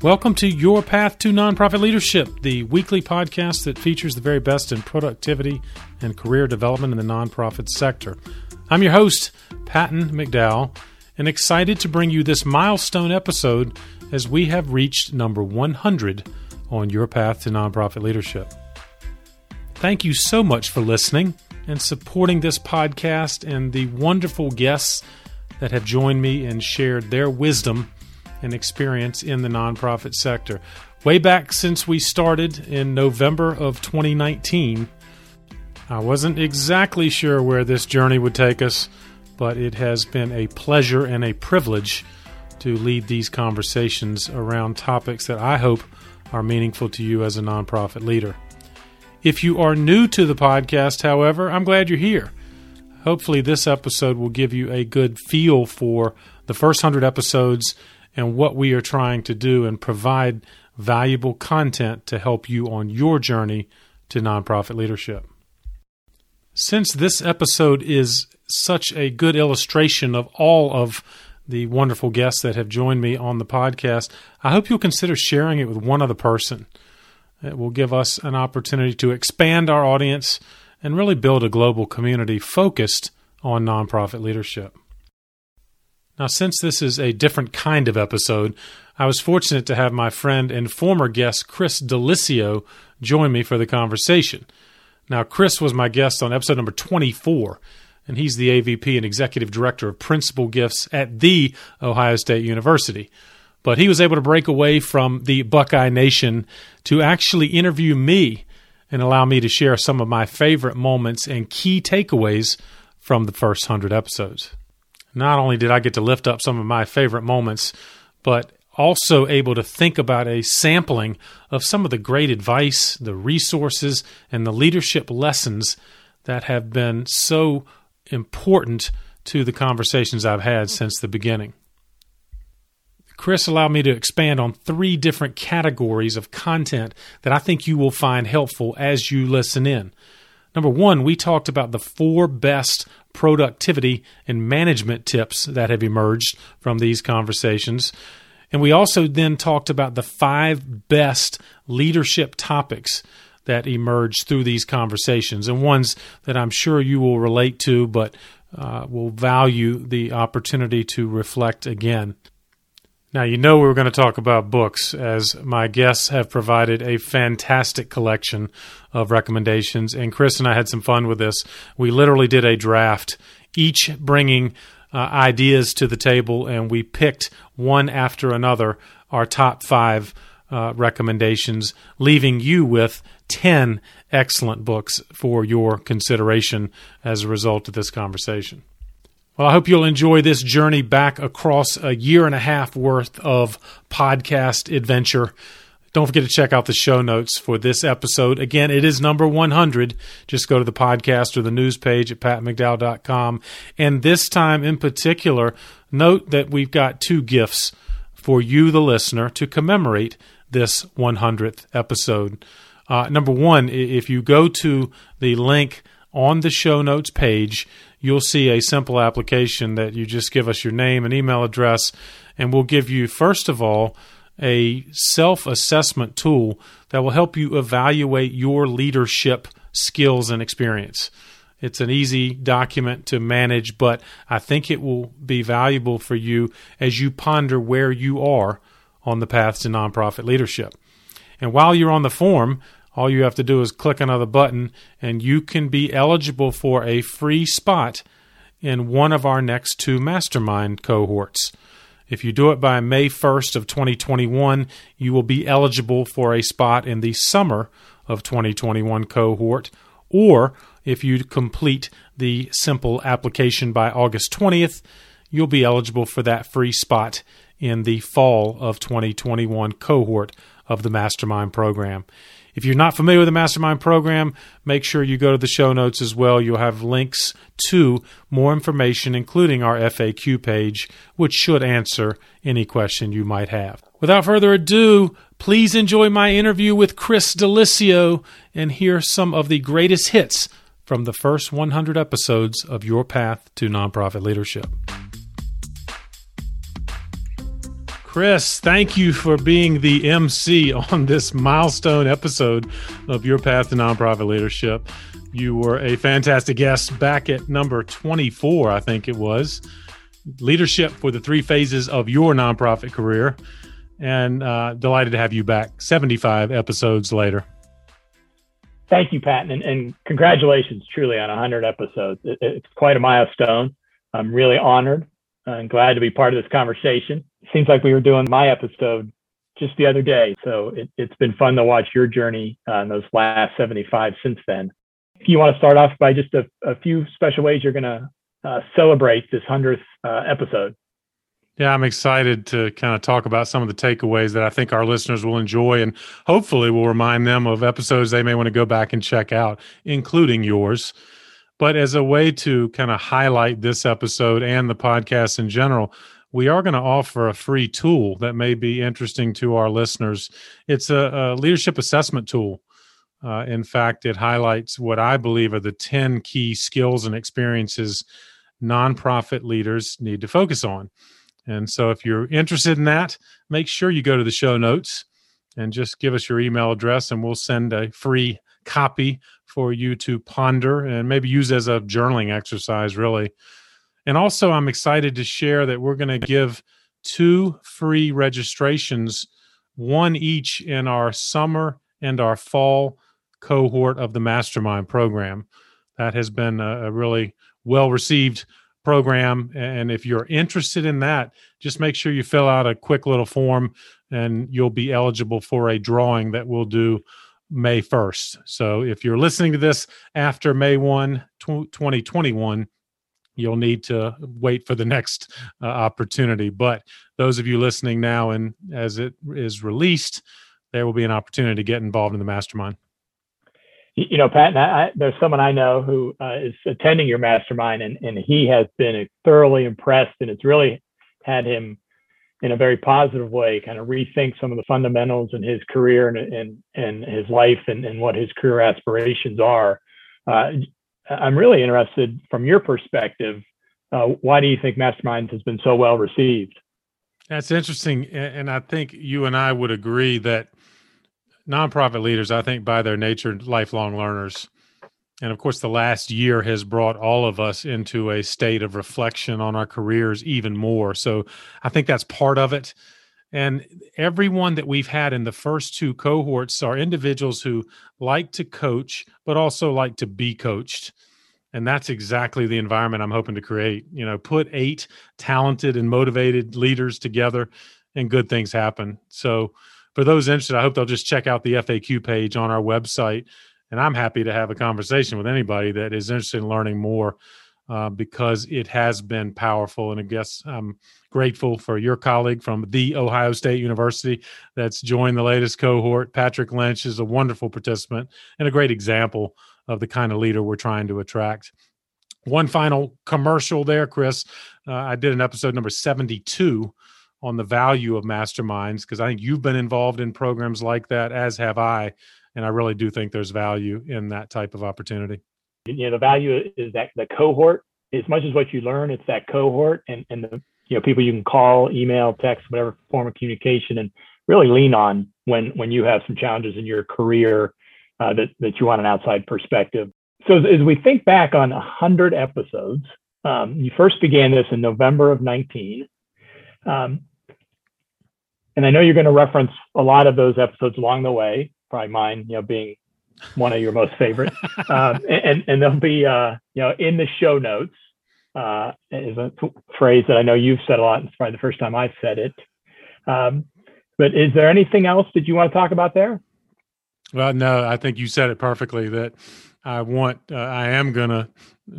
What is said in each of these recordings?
Welcome to Your Path to Nonprofit Leadership, the weekly podcast that features the very best in productivity and career development in the nonprofit sector. I'm your host, Patton McDowell, and excited to bring you this milestone episode as we have reached number 100 on Your Path to Nonprofit Leadership. Thank you so much for listening and supporting this podcast and the wonderful guests that have joined me and shared their wisdom and experience in the nonprofit sector. Way back since we started in November of 2019, I wasn't exactly sure where this journey would take us, but it has been a pleasure and a privilege to lead these conversations around topics that I hope are meaningful to you as a nonprofit leader. If you are new to the podcast, however, I'm glad you're here. Hopefully, this episode will give you a good feel for the first 100 episodes and what we are trying to do and provide valuable content to help you on your journey to nonprofit leadership. Since this episode is such a good illustration of all of the wonderful guests that have joined me on the podcast, I hope you'll consider sharing it with one other person. It will give us an opportunity to expand our audience and really build a global community focused on nonprofit leadership. Now, since this is a different kind of episode, I was fortunate to have my friend and former guest Chris Delicio join me for the conversation. Now, Chris was my guest on episode number 24, and he's the AVP and Executive Director of Principal Gifts at the Ohio State University. But he was able to break away from the Buckeye Nation to actually interview me and allow me to share some of my favorite moments and key takeaways from the first 100 episodes not only did I get to lift up some of my favorite moments, but also able to think about a sampling of some of the great advice, the resources, and the leadership lessons that have been so important to the conversations I've had since the beginning. Chris allowed me to expand on three different categories of content that I think you will find helpful as you listen in. Number one, we talked about the four best productivity and management tips that have emerged from these conversations. And we also then talked about the five best leadership topics that emerged through these conversations and ones that I'm sure you will relate to, but uh, will value the opportunity to reflect again. Now, you know, we were going to talk about books, as my guests have provided a fantastic collection of recommendations. And Chris and I had some fun with this. We literally did a draft, each bringing uh, ideas to the table, and we picked one after another our top five uh, recommendations, leaving you with 10 excellent books for your consideration as a result of this conversation. Well, I hope you'll enjoy this journey back across a year and a half worth of podcast adventure. Don't forget to check out the show notes for this episode. Again, it is number 100. Just go to the podcast or the news page at patmcdowell.com. And this time in particular, note that we've got two gifts for you, the listener, to commemorate this 100th episode. Uh, number one, if you go to the link on the show notes page, you'll see a simple application that you just give us your name and email address, and we'll give you, first of all, a self assessment tool that will help you evaluate your leadership skills and experience. It's an easy document to manage, but I think it will be valuable for you as you ponder where you are on the path to nonprofit leadership. And while you're on the form, all you have to do is click another button, and you can be eligible for a free spot in one of our next two mastermind cohorts. If you do it by May 1st of 2021, you will be eligible for a spot in the summer of 2021 cohort, or if you complete the simple application by August 20th, you'll be eligible for that free spot in the fall of 2021 cohort of the mastermind program. If you're not familiar with the Mastermind program, make sure you go to the show notes as well. You'll have links to more information, including our FAQ page, which should answer any question you might have. Without further ado, please enjoy my interview with Chris Delicio and hear some of the greatest hits from the first 100 episodes of Your Path to Nonprofit Leadership. Chris, thank you for being the MC on this milestone episode of Your Path to Nonprofit Leadership. You were a fantastic guest back at number 24, I think it was. Leadership for the three phases of your nonprofit career. And uh, delighted to have you back 75 episodes later. Thank you, Pat, and, and congratulations truly on 100 episodes. It, it's quite a milestone. I'm really honored and glad to be part of this conversation. Seems like we were doing my episode just the other day, so it, has been fun to watch your journey uh, in those last 75 since then. If you want to start off by just a, a few special ways you're going to uh, celebrate this 100th uh, episode. Yeah, I'm excited to kind of talk about some of the takeaways that I think our listeners will enjoy and hopefully will remind them of episodes they may want to go back and check out, including yours. But as a way to kind of highlight this episode and the podcast in general, we are going to offer a free tool that may be interesting to our listeners. It's a, a leadership assessment tool. Uh, in fact, it highlights what I believe are the 10 key skills and experiences nonprofit leaders need to focus on. And so if you're interested in that, make sure you go to the show notes and just give us your email address and we'll send a free copy for you to ponder and maybe use as a journaling exercise, really. And also, I'm excited to share that we're going to give two free registrations, one each in our summer and our fall cohort of the mastermind program. That has been a, really well received program. And if you're interested in that, just make sure you fill out a quick little form and you'll be eligible for a drawing that we'll do May 1st. So if you're listening to this after May 1, 2021, you'll need to wait for the next uh, opportunity. But those of you listening now and as it is released, there will be an opportunity to get involved in the mastermind you know, Pat, I, there's someone I know who uh, is attending your mastermind, and, and he has been thoroughly impressed, and it's really had him in a very positive way kind of rethink some of the fundamentals in his career and and, and his life and, and what his career aspirations are. Uh, I'm really interested from your perspective. Uh, why do you think Masterminds has been so well received? That's interesting, and I think you and I would agree that nonprofit leaders, I think, by their nature, lifelong learners. And of course, the last year has brought all of us into a state of reflection on our careers even more. So I think that's part of it. And everyone that we've had in the first two cohorts are individuals who like to coach, but also like to be coached. And that's exactly the environment I'm hoping to create. You know, put eight talented and motivated leaders together, and good things happen. So, for those interested, I hope they'll just check out the FAQ page on our website. And I'm happy to have a conversation with anybody that is interested in learning more uh, because it has been powerful. And I guess I'm grateful for your colleague from the Ohio State University that's joined the latest cohort. Patrick Lynch is a wonderful participant and a great example of the kind of leader we're trying to attract. One final commercial there, Chris. Uh, I did an episode number 72 on the value of masterminds because I think you've been involved in programs like that, as have I. And I really do think there's value in that type of opportunity. You know, the value is that the cohort, as much as what you learn, it's that cohort and, and the you know people you can call, email, text, whatever form of communication, and really lean on when when you have some challenges in your career uh, that that you want an outside perspective. So as, as we think back on a hundred episodes, um, you first began this in November of 19. Um, and I know you're going to reference a lot of those episodes along the way. Probably mine, you know, being one of your most favorite. uh, and and they'll be, uh, you know, in the show notes. Uh, is a phrase that I know you've said a lot. It's probably the first time I've said it. Um, but is there anything else that you want to talk about there? Well, no, I think you said it perfectly. That I want, uh, I am going to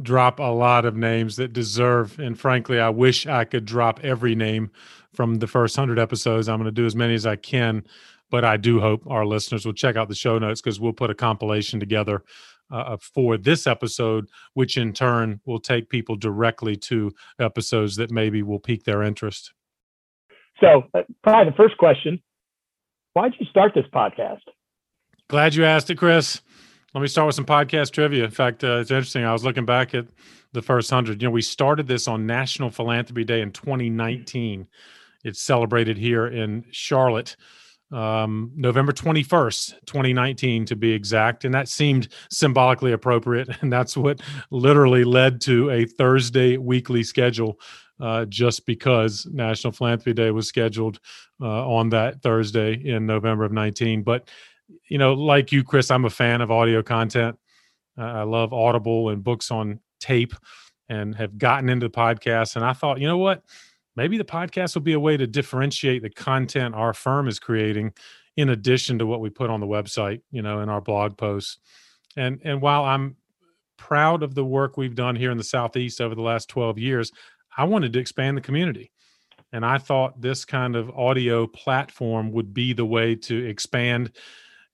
drop a lot of names that deserve, and frankly, I wish I could drop every name from the first 100 episodes. I'm going to do as many as I can, but I do hope our listeners will check out the show notes because we'll put a compilation together uh, for this episode, which in turn will take people directly to episodes that maybe will pique their interest. So, uh, probably the first question why did you start this podcast? Glad you asked it, Chris. Let me start with some podcast trivia. In fact, uh, it's interesting. I was looking back at the first hundred. You know, we started this on National Philanthropy Day in 2019 It's celebrated here in Charlotte um, November 21st, 2019, to be exact. And that seemed symbolically appropriate. And that's what literally led to a Thursday weekly schedule, uh, just because National Philanthropy Day was scheduled uh, on that Thursday in November of 19. But, you know, like you, Chris, I'm a fan of audio content. Uh, I love Audible and books on tape and have gotten into the podcast. And I thought, you know what? Maybe the podcast will be a way to differentiate the content our firm is creating in addition to what we put on the website you know in our blog posts. And and while i'm proud of the work we've done here in the southeast over the last 12 years i wanted to expand the community. And i thought this kind of audio platform would be the way to expand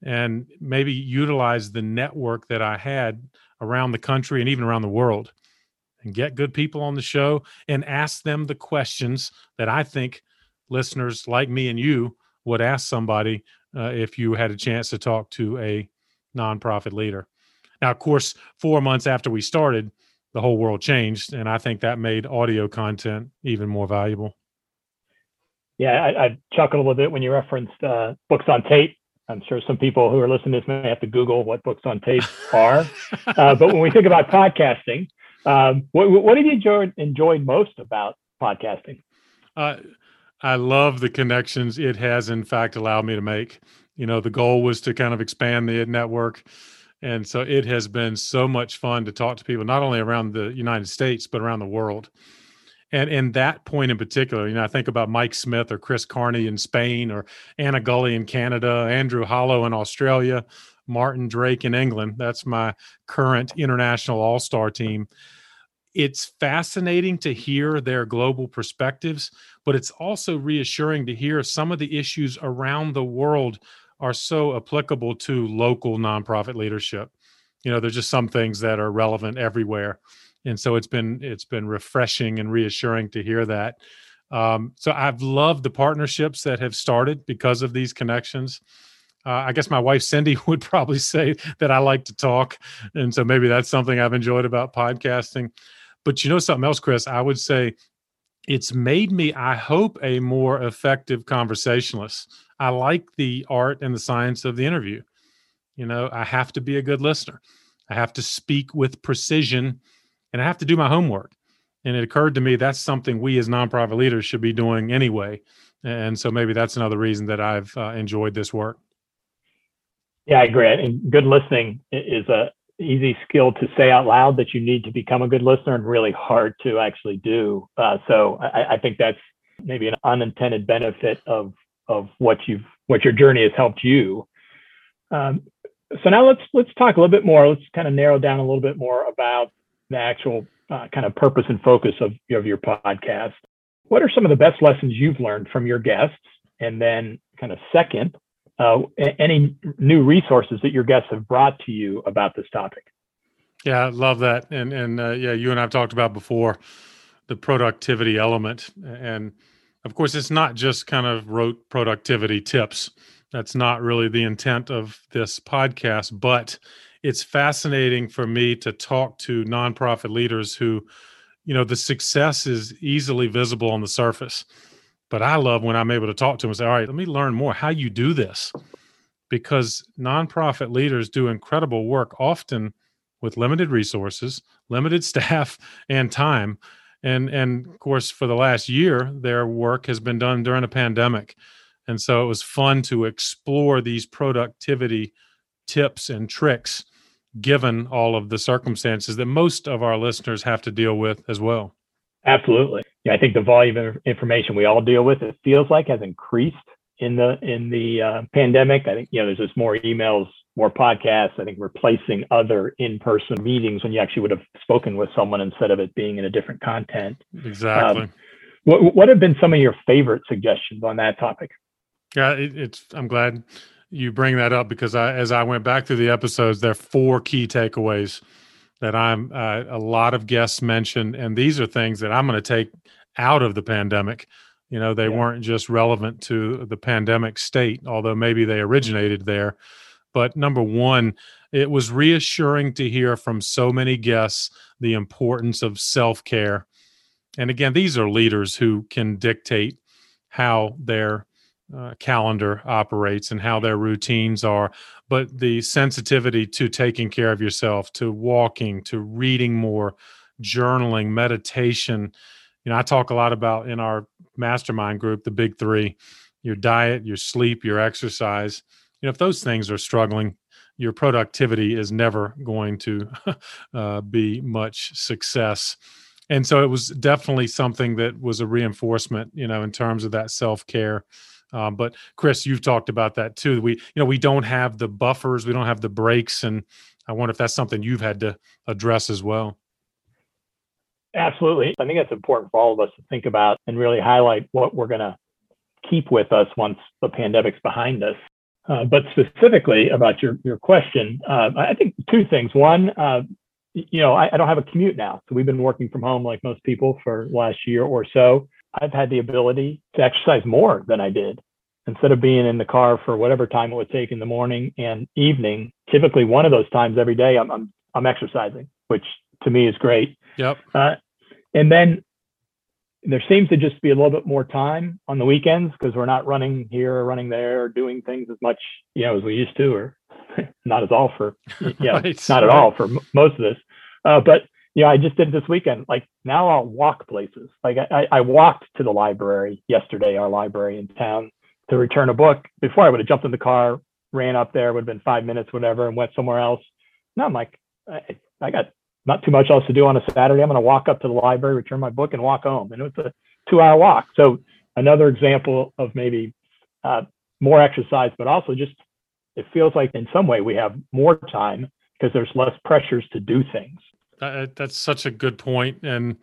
and maybe utilize the network that i had around the country and even around the world and get good people on the show and ask them the questions that I think listeners like me and you would ask somebody uh, if you had a chance to talk to a nonprofit leader. Now, of course, four months after we started, the whole world changed, and I think that made audio content even more valuable. Yeah, I, I chuckled a little bit when you referenced uh, books on tape. I'm sure some people who are listening to this may have to Google what books on tape are. uh, but when we think about podcasting, um, what, what have you enjoyed, enjoyed most about podcasting? Uh, I love the connections it has, in fact, allowed me to make. You know, the goal was to kind of expand the network. And so it has been so much fun to talk to people, not only around the United States, but around the world. And in that point in particular, you know, I think about Mike Smith or Chris Carnie in Spain or Anna Gully in Canada, Andrew Hollow in Australia, Martin Drake in England. That's my current international all star team it's fascinating to hear their global perspectives, but it's also reassuring to hear some of the issues around the world are so applicable to local nonprofit leadership. You know, there's just some things that are relevant everywhere, and so it's been it's been refreshing and reassuring to hear that. Um, so I've loved the partnerships that have started because of these connections. Uh, I guess my wife Cindy would probably say that I like to talk, and so maybe that's something I've enjoyed about podcasting. But you know something else, Chris? I would say it's made me, I hope, a more effective conversationalist. I like the art and the science of the interview. You know, I have to be a good listener. I have to speak with precision and I have to do my homework. And it occurred to me that's something we as nonprofit leaders should be doing anyway. And so maybe that's another reason that I've uh, enjoyed this work. Yeah, I agree. And good listening is a easy skill to say out loud that you need to become a good listener and really hard to actually do. Uh, so I, I, think that's maybe an unintended benefit of of what you've what your journey has helped you. Um, so now let's let's talk a little bit more. Let's kind of narrow down a little bit more about the actual uh, kind of purpose and focus of, of your podcast. What are some of the best lessons you've learned from your guests? And then, kind of second, uh, any new resources that your guests have brought to you about this topic. Yeah, I love that. And and uh, yeah, you and I've talked about before the productivity element, and of course, it's not just kind of rote productivity tips. That's not really the intent of this podcast, but it's fascinating for me to talk to nonprofit leaders who, you know, the success is easily visible on the surface but I love when I'm able to talk to them and say, all right, let me learn more how you do this. Because nonprofit leaders do incredible work, often with limited resources, limited staff, and time. And, and of course, for the last year, their work has been done during a pandemic. And so it was fun to explore these productivity tips and tricks given all of the circumstances that most of our listeners have to deal with as well. Absolutely. Yeah, I think the volume of information we all deal with, it feels like, has increased in the in the uh, pandemic. I think you know there's just more emails, more podcasts. I think replacing other in-person meetings when you actually would have spoken with someone instead of it being in a different content. Exactly. Um, what what have been some of your favorite suggestions on that topic? Yeah, it, it's. I'm glad you bring that up because I, as I went back through the episodes, there are four key takeaways that I'm uh, a lot of guests mentioned, and these are things that I'm going to take out of the pandemic. You know, they yeah. weren't just relevant to the pandemic state, although maybe they originated there. But number one, it was reassuring to hear from so many guests the importance of self care. And again, these are leaders who can dictate how their uh, calendar operates and how their routines are, but the sensitivity to taking care of yourself, to walking, to reading more, journaling, meditation. You know, I talk a lot about in our mastermind group, the big three your diet, your sleep, your exercise. You know, if those things are struggling, your productivity is never going to uh, be much success. And so it was definitely something that was a reinforcement, you know, in terms of that self care. Um, but Chris, you've talked about that too. We, you know, we don't have the buffers, we don't have the breaks, and I wonder if that's something you've had to address as well. Absolutely. I think that's important for all of us to think about and really highlight what we're going to keep with us once the pandemic's behind us. Uh, but specifically about your, your question, uh, I think two things. One, uh, you know, I, I, don't have a commute now. So we've been working from home like most people for last year or so. I've had the ability to exercise more than I did. Instead of being in the car for whatever time it would take in the morning and evening, typically one of those times every day, I'm, I'm, I'm exercising, which to me is great. Yep. Uh, and then there seems to just be a little bit more time on the weekends because we're not running here or running there or doing things as much, you know, as we used to, or not at all for, yeah, right. not at all for m- most of this. Uh, but you know, I just did this weekend. Like now, I'll walk places. Like I, I walked to the library yesterday, our library in town, to return a book. Before I would have jumped in the car, ran up there, would have been five minutes, whatever, and went somewhere else. Now I'm like, I, I got not too much else to do on a Saturday. I'm going to walk up to the library, return my book, and walk home. And it was a two hour walk. So another example of maybe uh, more exercise, but also just it feels like in some way we have more time because there's less pressures to do things. Uh, that's such a good point and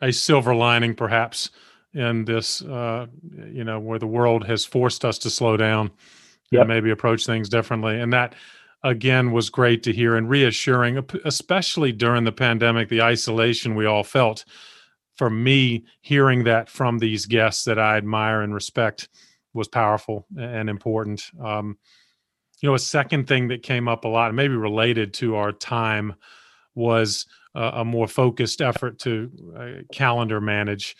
a silver lining perhaps in this uh, you know where the world has forced us to slow down yep. and maybe approach things differently and that again was great to hear and reassuring, especially during the pandemic, the isolation we all felt. For me, hearing that from these guests that I admire and respect was powerful and important. Um, you know, a second thing that came up a lot, and maybe related to our time, was uh, a more focused effort to uh, calendar manage.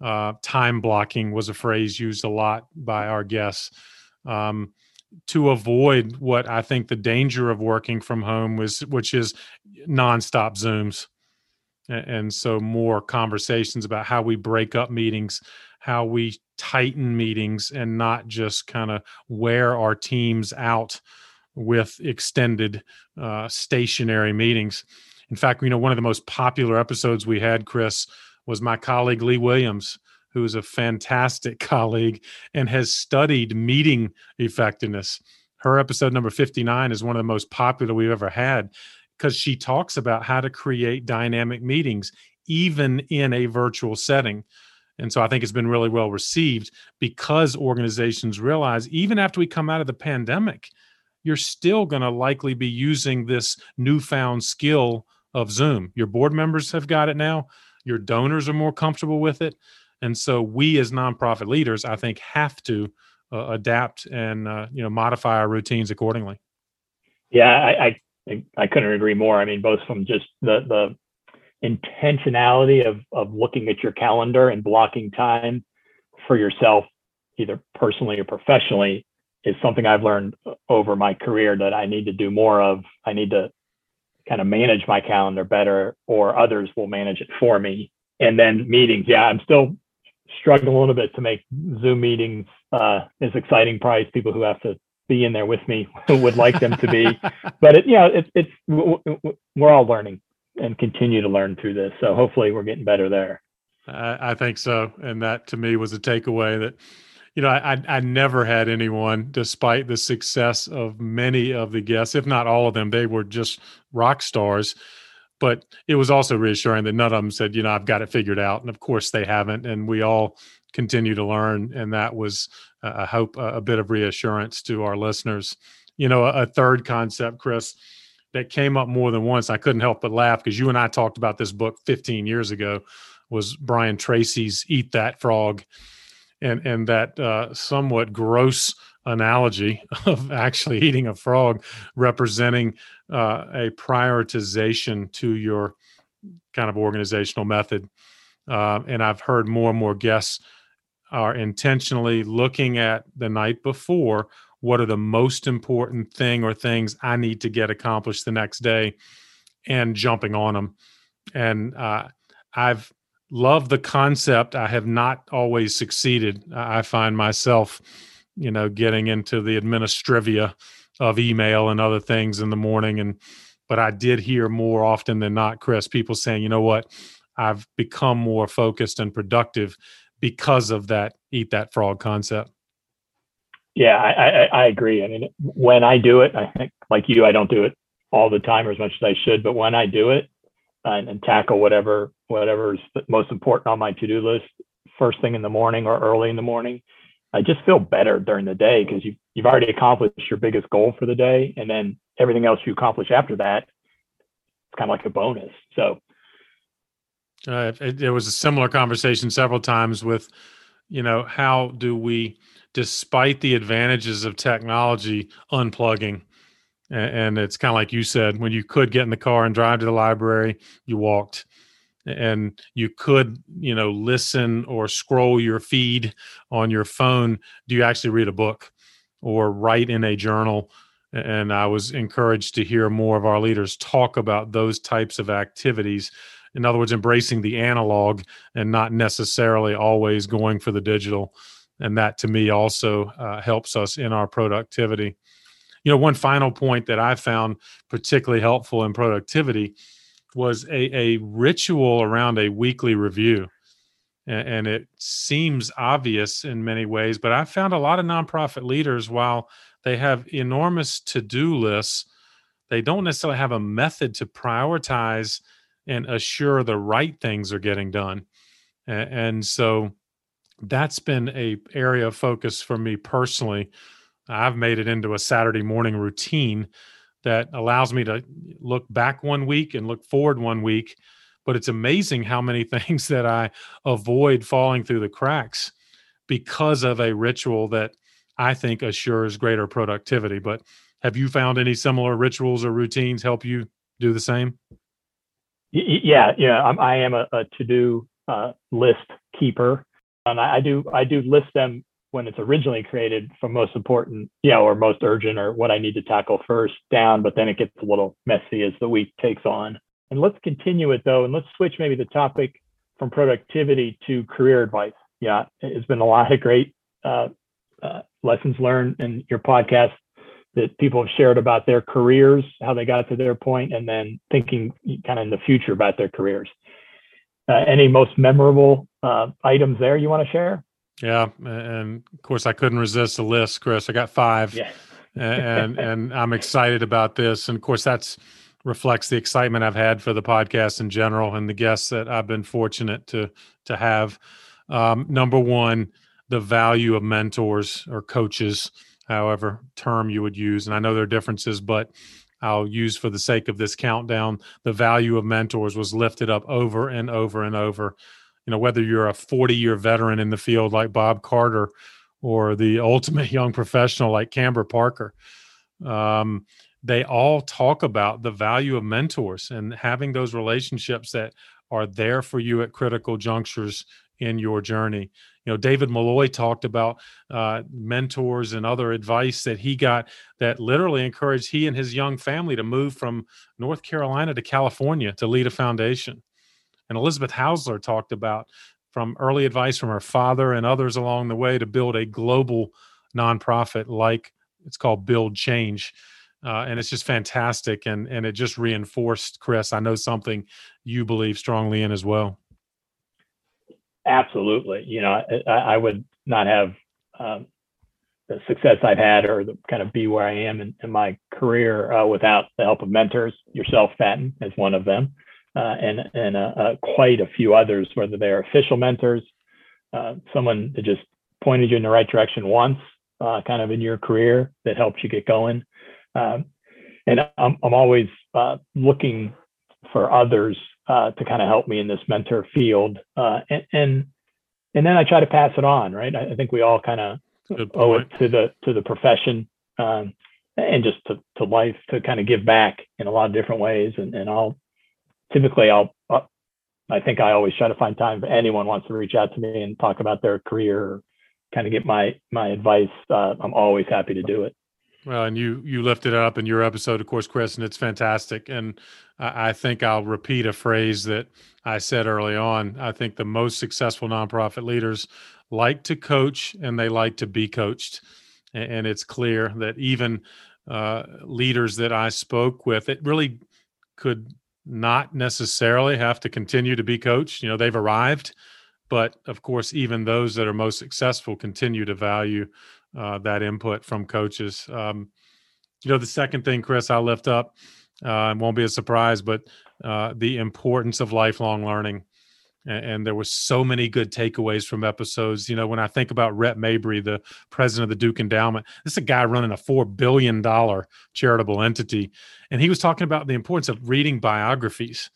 Uh, time blocking was a phrase used a lot by our guests. Um, to avoid what I think the danger of working from home was, which is nonstop Zooms. And so more conversations about how we break up meetings, how we tighten meetings and not just kind of wear our teams out with extended uh, stationary meetings. In fact, you know, one of the most popular episodes we had, Chris, was my colleague Lee Williams, who is a fantastic colleague and has studied meeting effectiveness. Her episode number 59 is one of the most popular we've ever had because she talks about how to create dynamic meetings, even in a virtual setting. And so I think it's been really well received because organizations realize even after we come out of the pandemic, you're still going to likely be using this newfound skill of Zoom. Your board members have got it now, your donors are more comfortable with it. And so we as nonprofit leaders, I think, have to uh, adapt and uh, you know modify our routines accordingly. Yeah, I, I I couldn't agree more. I mean, both from just the the intentionality of of looking at your calendar and blocking time for yourself, either personally or professionally, is something I've learned over my career that I need to do more of. I need to kind of manage my calendar better, or others will manage it for me. And then meetings, yeah, I'm still struggling a little bit to make Zoom meetings uh, as exciting price. People who have to be in there with me would like them to be, but it, you know, it's it's we're all learning and continue to learn through this. So hopefully, we're getting better there. I, I think so, and that to me was a takeaway that you know, I, I never had anyone, despite the success of many of the guests, if not all of them, they were just rock stars but it was also reassuring that none of them said, you know, I've got it figured out. And of course they haven't. And we all continue to learn. And that was, uh, I hope, a, bit of reassurance to our listeners. You know, a, a third concept, Chris, that came up more than once. I couldn't help but laugh because you and I talked about this book 15 years ago was Brian Tracy's Eat That Frog. And, and that uh, somewhat gross analogy of actually eating a frog representing uh, a prioritization to your kind of organizational method. Uh, and I've heard more and more guests are intentionally looking at the night before what are the most important thing or things I need to get accomplished the next day and jumping on them. And uh, I've loved the concept. I have not always succeeded. I find myself, you know, getting into the administrivia of email and other things in the morning. And, but I did hear more often than not, Chris, people saying, you know what, I've become more focused and productive because of that eat that frog concept. Yeah, I, I, I agree. I mean, when I do it, I think like you, I don't do it all the time or as much as I should. But when I do it and, and tackle whatever whatever is most important on my to do list first thing in the morning or early in the morning, I just feel better during the day because you you've already accomplished your biggest goal for the day, and then everything else you accomplish after that, it's kind of like a bonus. So. Uh, it, it was a similar conversation several times with, you know, how do we despite the advantages of technology, unplugging. And it's kind of like you said, when you could get in the car and drive to the library, you walked. And you could, you know, listen or scroll your feed on your phone. Do you actually read a book or write in a journal? And I was encouraged to hear more of our leaders talk about those types of activities. In other words, embracing the analog and not necessarily always going for the digital and that to me also uh, helps us in our productivity you know one final point that i found particularly helpful in productivity was a, a ritual around a weekly review and, and it seems obvious in many ways but i found a lot of nonprofit leaders while they have enormous to-do lists they don't necessarily have a method to prioritize and assure the right things are getting done and, and so that's been a area of focus for me personally. I've made it into a Saturday morning routine that allows me to look back one week and look forward one week. But it's amazing how many things that I avoid falling through the cracks because of a ritual that I think assures greater productivity. But have you found any similar rituals or routines help you do the same? Yeah, yeah, I'm, I am a, a to do uh, list keeper and I, I do I do list them when it's originally created from most important, yeah, or most urgent, or what I need to tackle first down. But then it gets a little messy as the week takes on. And let's continue it though, and let's switch maybe the topic from productivity to career advice. Yeah, it's been a lot of great uh, uh, lessons learned in your podcast that people have shared about their careers, how they got to their point, and then thinking kind of in the future about their careers. Uh, any most memorable uh, items there you want to share? Yeah, and of course I couldn't resist the list, Chris. I got five, yeah. and and I'm excited about this. And of course that's reflects the excitement I've had for the podcast in general and the guests that I've been fortunate to to have. Um, number one, the value of mentors or coaches, however term you would use, and I know there are differences, but I'll use for the sake of this countdown, the value of mentors was lifted up over and over and over. You know, whether you're a 40 year veteran in the field like Bob Carter or the ultimate young professional like Camber Parker, um, they all talk about the value of mentors and having those relationships that are there for you at critical junctures in your journey. You know david malloy talked about uh, mentors and other advice that he got that literally encouraged he and his young family to move from north carolina to california to lead a foundation and elizabeth hausler talked about from early advice from her father and others along the way to build a global nonprofit like it's called build change uh, and it's just fantastic and and it just reinforced chris i know something you believe strongly in as well absolutely. You know, I, I would not have um, the success I've had or the kind of be where I am in, in my career uh, without the help of mentors. Yourself, Patton, is one of them, uh, and and uh, uh quite a few others, whether they're official mentors, uh, someone that just pointed you in the right direction once, uh, kind of in your career that helps you get going. Um, and I'm, I'm always looking for others uh, to kind of help me in this mentor field. Uh, and, and, and then I try to pass it on, right? I, I think we all kind of owe it to the to the profession um, and just to, to life to kind of give back in a lot of different ways. And, and I'll typically I'll, I'll think I always try to find time if anyone wants to reach out to me and talk about their career or kind of get my my advice. Uh, I'm always happy to do it. Well, and you you lifted it up in your episode, of course, Chris, and it's fantastic. And I, I think I'll repeat a phrase that I said early on. I think the most successful nonprofit leaders like to coach and they like to be coached. And, and it's clear that even uh, leaders that I spoke with, it really could not necessarily have to continue to be coached. You know, they've arrived, but of course, even those that are most successful continue to value uh, that input from coaches. Um, you know, the second thing, Chris, I'll lift up, uh, won't be a surprise, but uh, the importance of lifelong learning. And, there was so many good takeaways from episodes. You know, when I think about Rhett Mabry, the president of the Duke Endowment, this is a guy running a four billion dollar charitable entity, and he was talking about the importance of reading biographies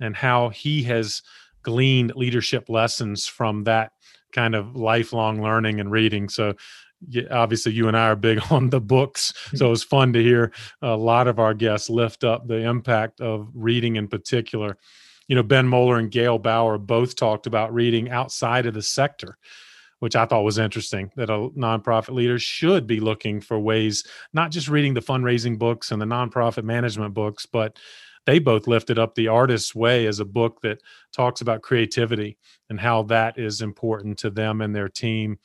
and how he has gleaned leadership lessons from that kind of lifelong learning and reading. So obviously you and I are big on the books, so it was fun to hear a lot of our guests lift up the impact of reading in particular. You know, Ben Moeller and Gail Bauer both talked about reading outside of the sector, which I thought was interesting. That a nonprofit leader should be looking for ways, not just reading the fundraising books and the nonprofit management books, but they both lifted up the artist's way as a book that talks about creativity and how that is important to them and their team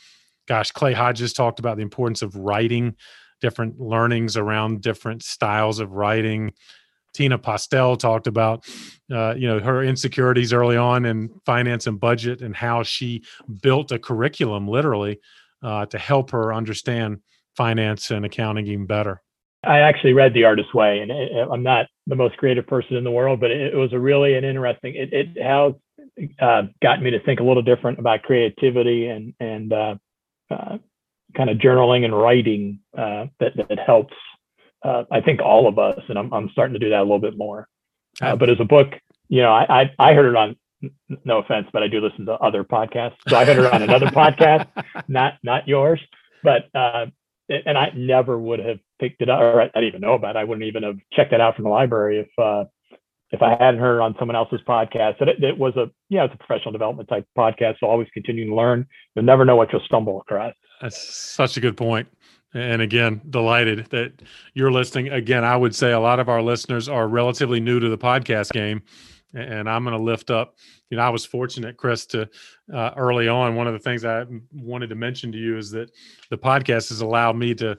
gosh, Clay Hodges talked about the importance of writing, different learnings around different styles of writing. Tina Postel talked about, uh, you know, her insecurities early on in finance and budget and how she built a curriculum literally uh, to help her understand finance and accounting even better. I actually read The Artist's Way, and it, I'm not the most creative person in the world, but it, it was a really an interesting. It, it has uh, got me to think a little different about creativity and and uh, uh, kind of journaling and writing uh, that that helps. Uh, I think all of us, and I'm I'm starting to do that a little bit more. Uh, but as a book, you know, I, I, I heard it on. No offense, but I do listen to other podcasts, so I heard it on another podcast, not not yours. But uh, and I never would have picked it up, or I, didn't even know about it. I wouldn't even have checked it out from the library if uh, if I hadn't heard on someone else's podcast. That it, it, was a yeah, it's a professional development type podcast. So always continuing to learn. You'll never know what you'll stumble across. That's such a good point. And again, delighted that you're listening. Again, I would say a lot of our listeners are relatively new to the podcast game. And I'm going to lift up. You know, I was fortunate, Chris, to uh, early on. One of the things I wanted to mention to you is that the podcast has allowed me to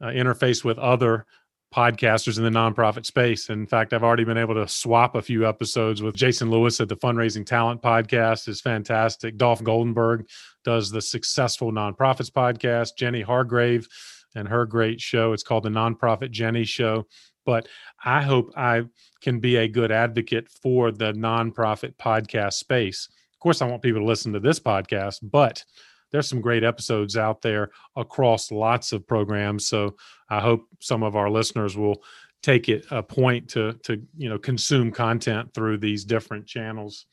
uh, interface with other podcasters in the nonprofit space. In fact, I've already been able to swap a few episodes with Jason Lewis at the Fundraising Talent podcast is fantastic. Dolph Goldenberg does the Successful Nonprofits podcast. Jenny Hargrave and her great show. It's called the Nonprofit Jenny Show. But I hope I can be a good advocate for the nonprofit podcast space. Of course, I want people to listen to this podcast, but there's some great episodes out there across lots of programs. So I hope some of our listeners will take it a point to to you know consume content through these different channels.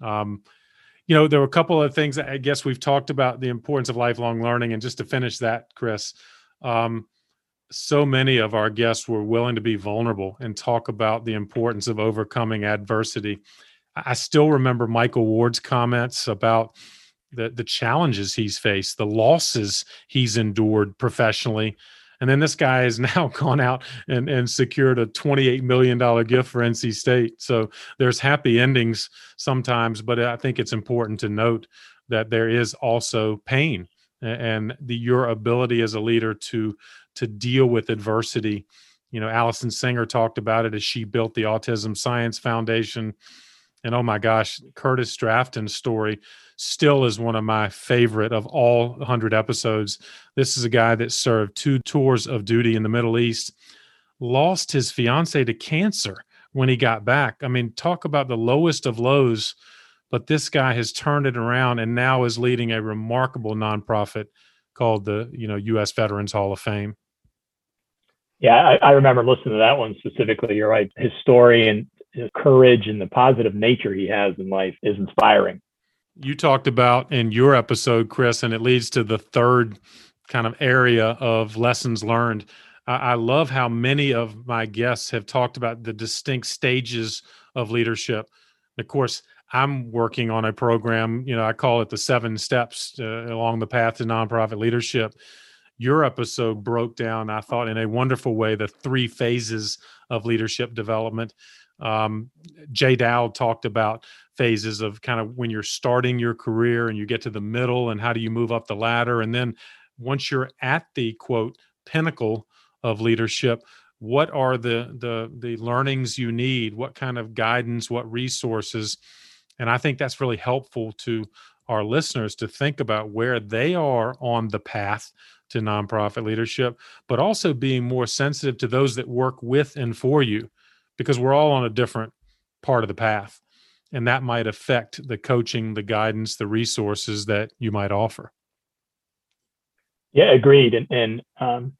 Um, you know, there were a couple of things I guess we've talked about the importance of lifelong learning, and just to finish that, Chris. Um, so many of our guests were willing to be vulnerable and talk about the importance of overcoming adversity. I still remember Michael Ward's comments about the the challenges he's faced, the losses he's endured professionally. And then this guy has now gone out and, and secured a $28 million gift for NC State. So there's happy endings sometimes, but I think it's important to note that there is also pain and the your ability as a leader to to deal with adversity. You know, Alison Singer talked about it as she built the Autism Science Foundation. And oh my gosh, Curtis Drafton's story still is one of my favorite of all 100 episodes. This is a guy that served two tours of duty in the Middle East, lost his fiance to cancer when he got back. I mean, talk about the lowest of lows, but this guy has turned it around and now is leading a remarkable nonprofit called the, you know, US Veterans Hall of Fame. Yeah, I, I remember listening to that one specifically. You're right. His story and his courage and the positive nature he has in life is inspiring you talked about in your episode, Chris, and it leads to the third kind of area of lessons learned. I, I love how many of my guests have talked about the distinct stages of leadership. Of course, I'm working on a program, you know, I call it the seven steps uh, along the path to nonprofit leadership. Your episode broke down, I thought, in a wonderful way, the three phases of leadership development. Um, Jay Dowd talked about phases of kind of when you're starting your career and you get to the middle and how do you move up the ladder. And then once you're at the quote pinnacle of leadership, what are the the the learnings you need what kind of guidance what resources and i think that's really helpful to our listeners to think about where they are on the path to nonprofit leadership but also being more sensitive to those that work with and for you because we're all on a different part of the path and that might affect the coaching the guidance the resources that you might offer yeah agreed and, and um,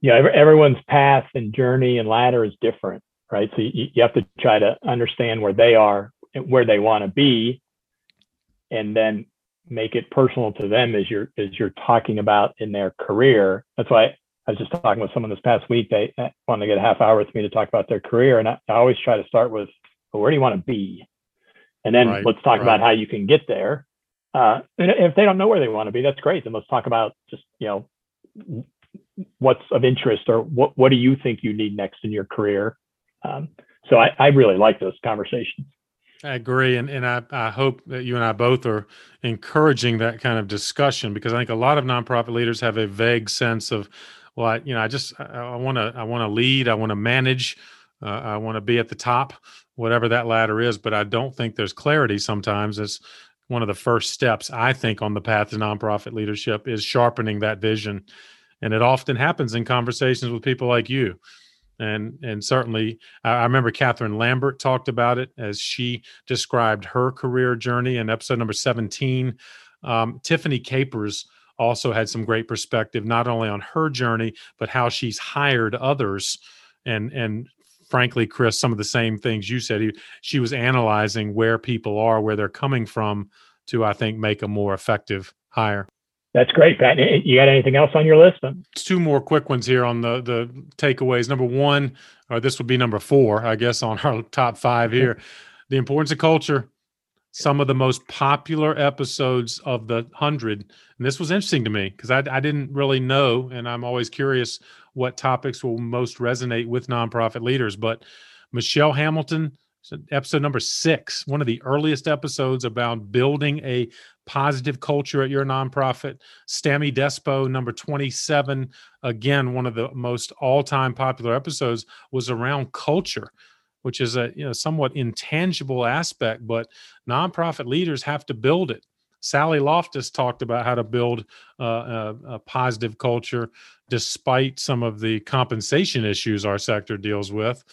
you know, everyone's path and journey and ladder is different, right? So you, you have to try to understand where they are, where they want to be, and then make it personal to them as you're as you're talking about in their career. That's why I was just talking with someone this past week. They wanted to get a half hour with me to talk about their career, and I, I always try to start with, well, where do you want to be, and then right, let's talk right. about how you can get there. Uh, and if they don't know where they want to be, that's great. Then let's talk about just you know what's of interest or what what do you think you need next in your career um, so I, I really like those conversations I agree, and and I, I hope that you and I both are encouraging that kind of discussion because I think a lot of nonprofit leaders have a vague sense of, well, I, you know, I just I want to I want to lead, I want to manage, uh, I want to be at the top, whatever that ladder is, but I don't think there's clarity sometimes. It's one of the first steps I think on the path to nonprofit leadership is sharpening that vision and it often happens in conversations with people like you and and certainly I remember Catherine Lambert talked about it as she described her career journey in episode number 17. Um, Tiffany Capers also had some great perspective, not only on her journey, but how she's hired others and and frankly, Chris, some of the same things you said. She was analyzing where people are, where they're coming from to, I think, make a more effective hire. That's great, Pat. You got anything else on your list? Two more quick ones here on the the takeaways. Number one, or this would be number four, I guess, on our top five here. the importance of culture. Some of the most popular episodes of the hundred, and this was interesting to me because I, I didn't really know, and I'm always curious what topics will most resonate with nonprofit leaders. But Michelle Hamilton, episode number six, one of the earliest episodes about building a positive culture at your nonprofit. Stammy Despo, number 27, again, one of the most all time popular episodes was around culture. Which is a you know somewhat intangible aspect, but nonprofit leaders have to build it. Sally Loftus talked about how to build uh, a, a, positive culture despite some of the compensation issues our sector deals with.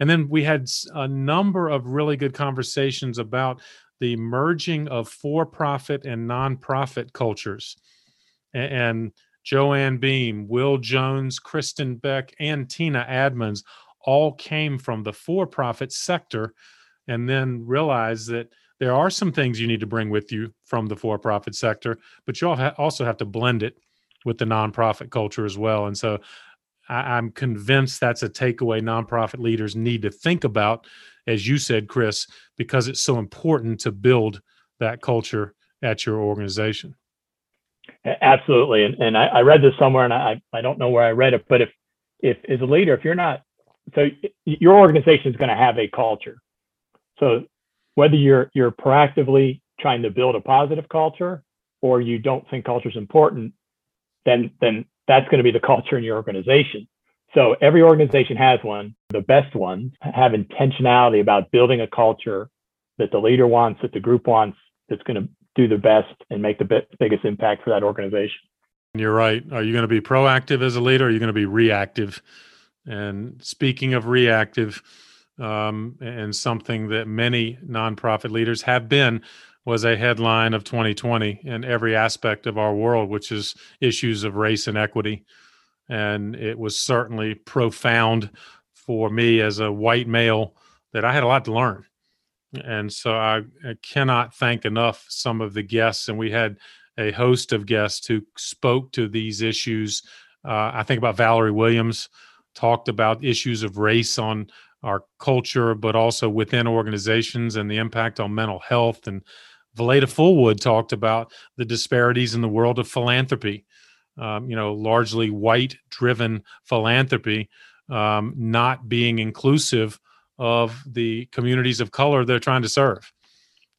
And then we had a number of really good conversations about the merging of for profit and nonprofit cultures. And Joanne Beam, Will Jones, Kristen Beck, and Tina Admons all came from the for profit sector and then realized that there are some things you need to bring with you from the for profit sector, but you also have to blend it with the nonprofit culture as well. And so I, am convinced that's a takeaway nonprofit leaders need to think about, as you said, Chris, because it's so important to build that culture at your organization. Absolutely, and and I, I read this somewhere, and I I don't know where I read it, but if if as a leader, if you're not, so your organization is going to have a culture. So whether you're you're proactively trying to build a positive culture or you don't think culture is important, then then that's going to be the culture in your organization. So every organization has one. The best ones have intentionality about building a culture that the leader wants, that the group wants, that's going to do the best and make the biggest impact for that organization. You're right. Are you going to be proactive as a leader? Are you going to be reactive? And speaking of reactive, um, and something that many nonprofit leaders have been was a headline of 2020 in every aspect of our world, which is issues of race and equity. And it was certainly profound for me as a white male that I had a lot to learn. And so I, I cannot thank enough some of the guests. And we had a host of guests who spoke to these issues. Uh, I think about Valerie Williams, talked about issues of race on our culture, but also within organizations and the impact on mental health. And Valeda Fullwood talked about the disparities in the world of philanthropy. Um, you know, largely white driven philanthropy, um, not being inclusive of the communities of color they're trying to serve.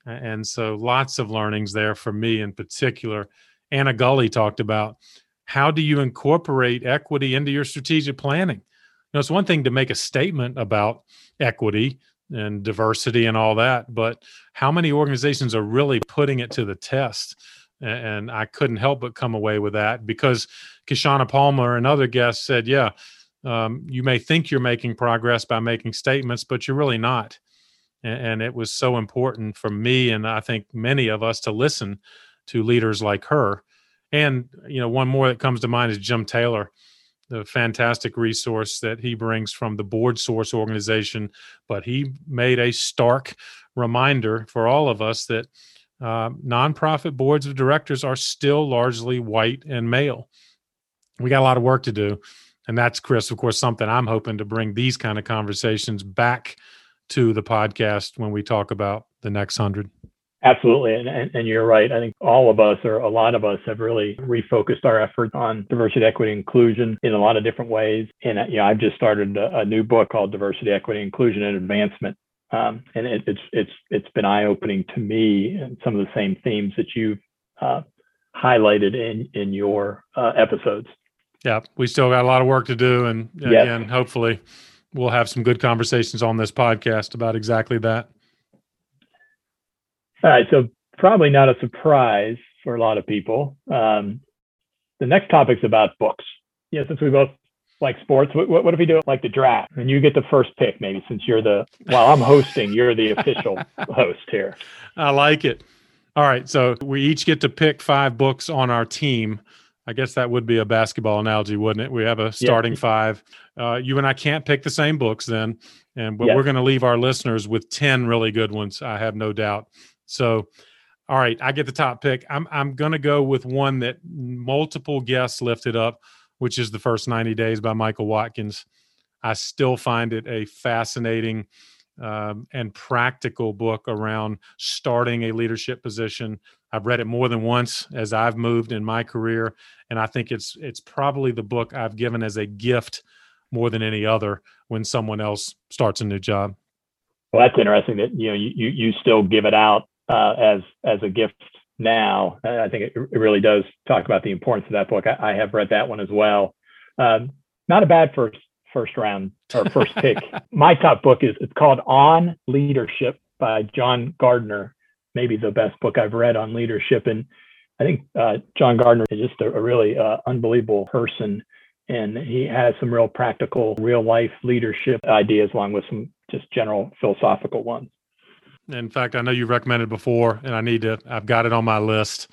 And so lots of learnings there for me in particular. Anna Gully talked about how do you incorporate equity into your strategic planning? You know, it's one thing to make a statement about equity and diversity and all that, but how many organizations are really putting it to the test? And I couldn't help but come away with that because Kishshana Palmer and other guests said, yeah, um, you may think you're making progress by making statements, but you're really not. And, and it was so important for me and I think many of us to listen to leaders like her and you know, one more that comes to mind is Jim Taylor, the fantastic resource that he brings from the BoardSource organization. But he made a stark reminder for all of us that uh, nonprofit boards of directors are still largely white and male. We got a lot of work to do. And that's, Chris, of course, something I'm hoping to bring these kind of conversations back to the podcast when we talk about the next hundred. Absolutely. And, and, and, you're right. I think all of us or a lot of us have really refocused our efforts on diversity, equity, inclusion in a lot of different ways. And, you know, I've just started a, a new book called Diversity, Equity, Inclusion and Advancement. Um, and it, it's, it's, it's been eye opening to me and some of the same themes that you've uh, highlighted in, in your uh, episodes. Yeah, we still got a lot of work to do. And yes. again, hopefully we'll have some good conversations on this podcast about exactly that. All right, so probably not a surprise for a lot of people. Um, the next topic's about books. Yeah, since we both like sports, what, what if we do it like the draft and you get the first pick, maybe since you're the, while I'm hosting, you're the official host here. I like it. All right, so we each get to pick five books on our team. I guess that would be a basketball analogy, wouldn't it? We have a starting yeah. five. Uh, you and I can't pick the same books then, and but yes. we're going to leave our listeners with ten really good ones. I have no doubt. So, all right, I get the top pick. I'm I'm going to go with one that multiple guests lifted up, which is the first 90 days by Michael Watkins. I still find it a fascinating um, and practical book around starting a leadership position. I've read it more than once as I've moved in my career, and I think it's it's probably the book I've given as a gift more than any other when someone else starts a new job. Well, that's interesting that you know you you still give it out uh, as as a gift now. I think it, it, really does talk about the importance of that book. I, I have read that one as well. Um, not a bad first first round or first pick. My top book is it's called On Leadership by John Gardner. Maybe the best book I've read on leadership, and I think uh, John Gardner is just a, a really uh, unbelievable person, and he has some real practical, real life leadership ideas along with some just general philosophical ones. In fact, I know you recommended before, and I need to. I've got it on my list,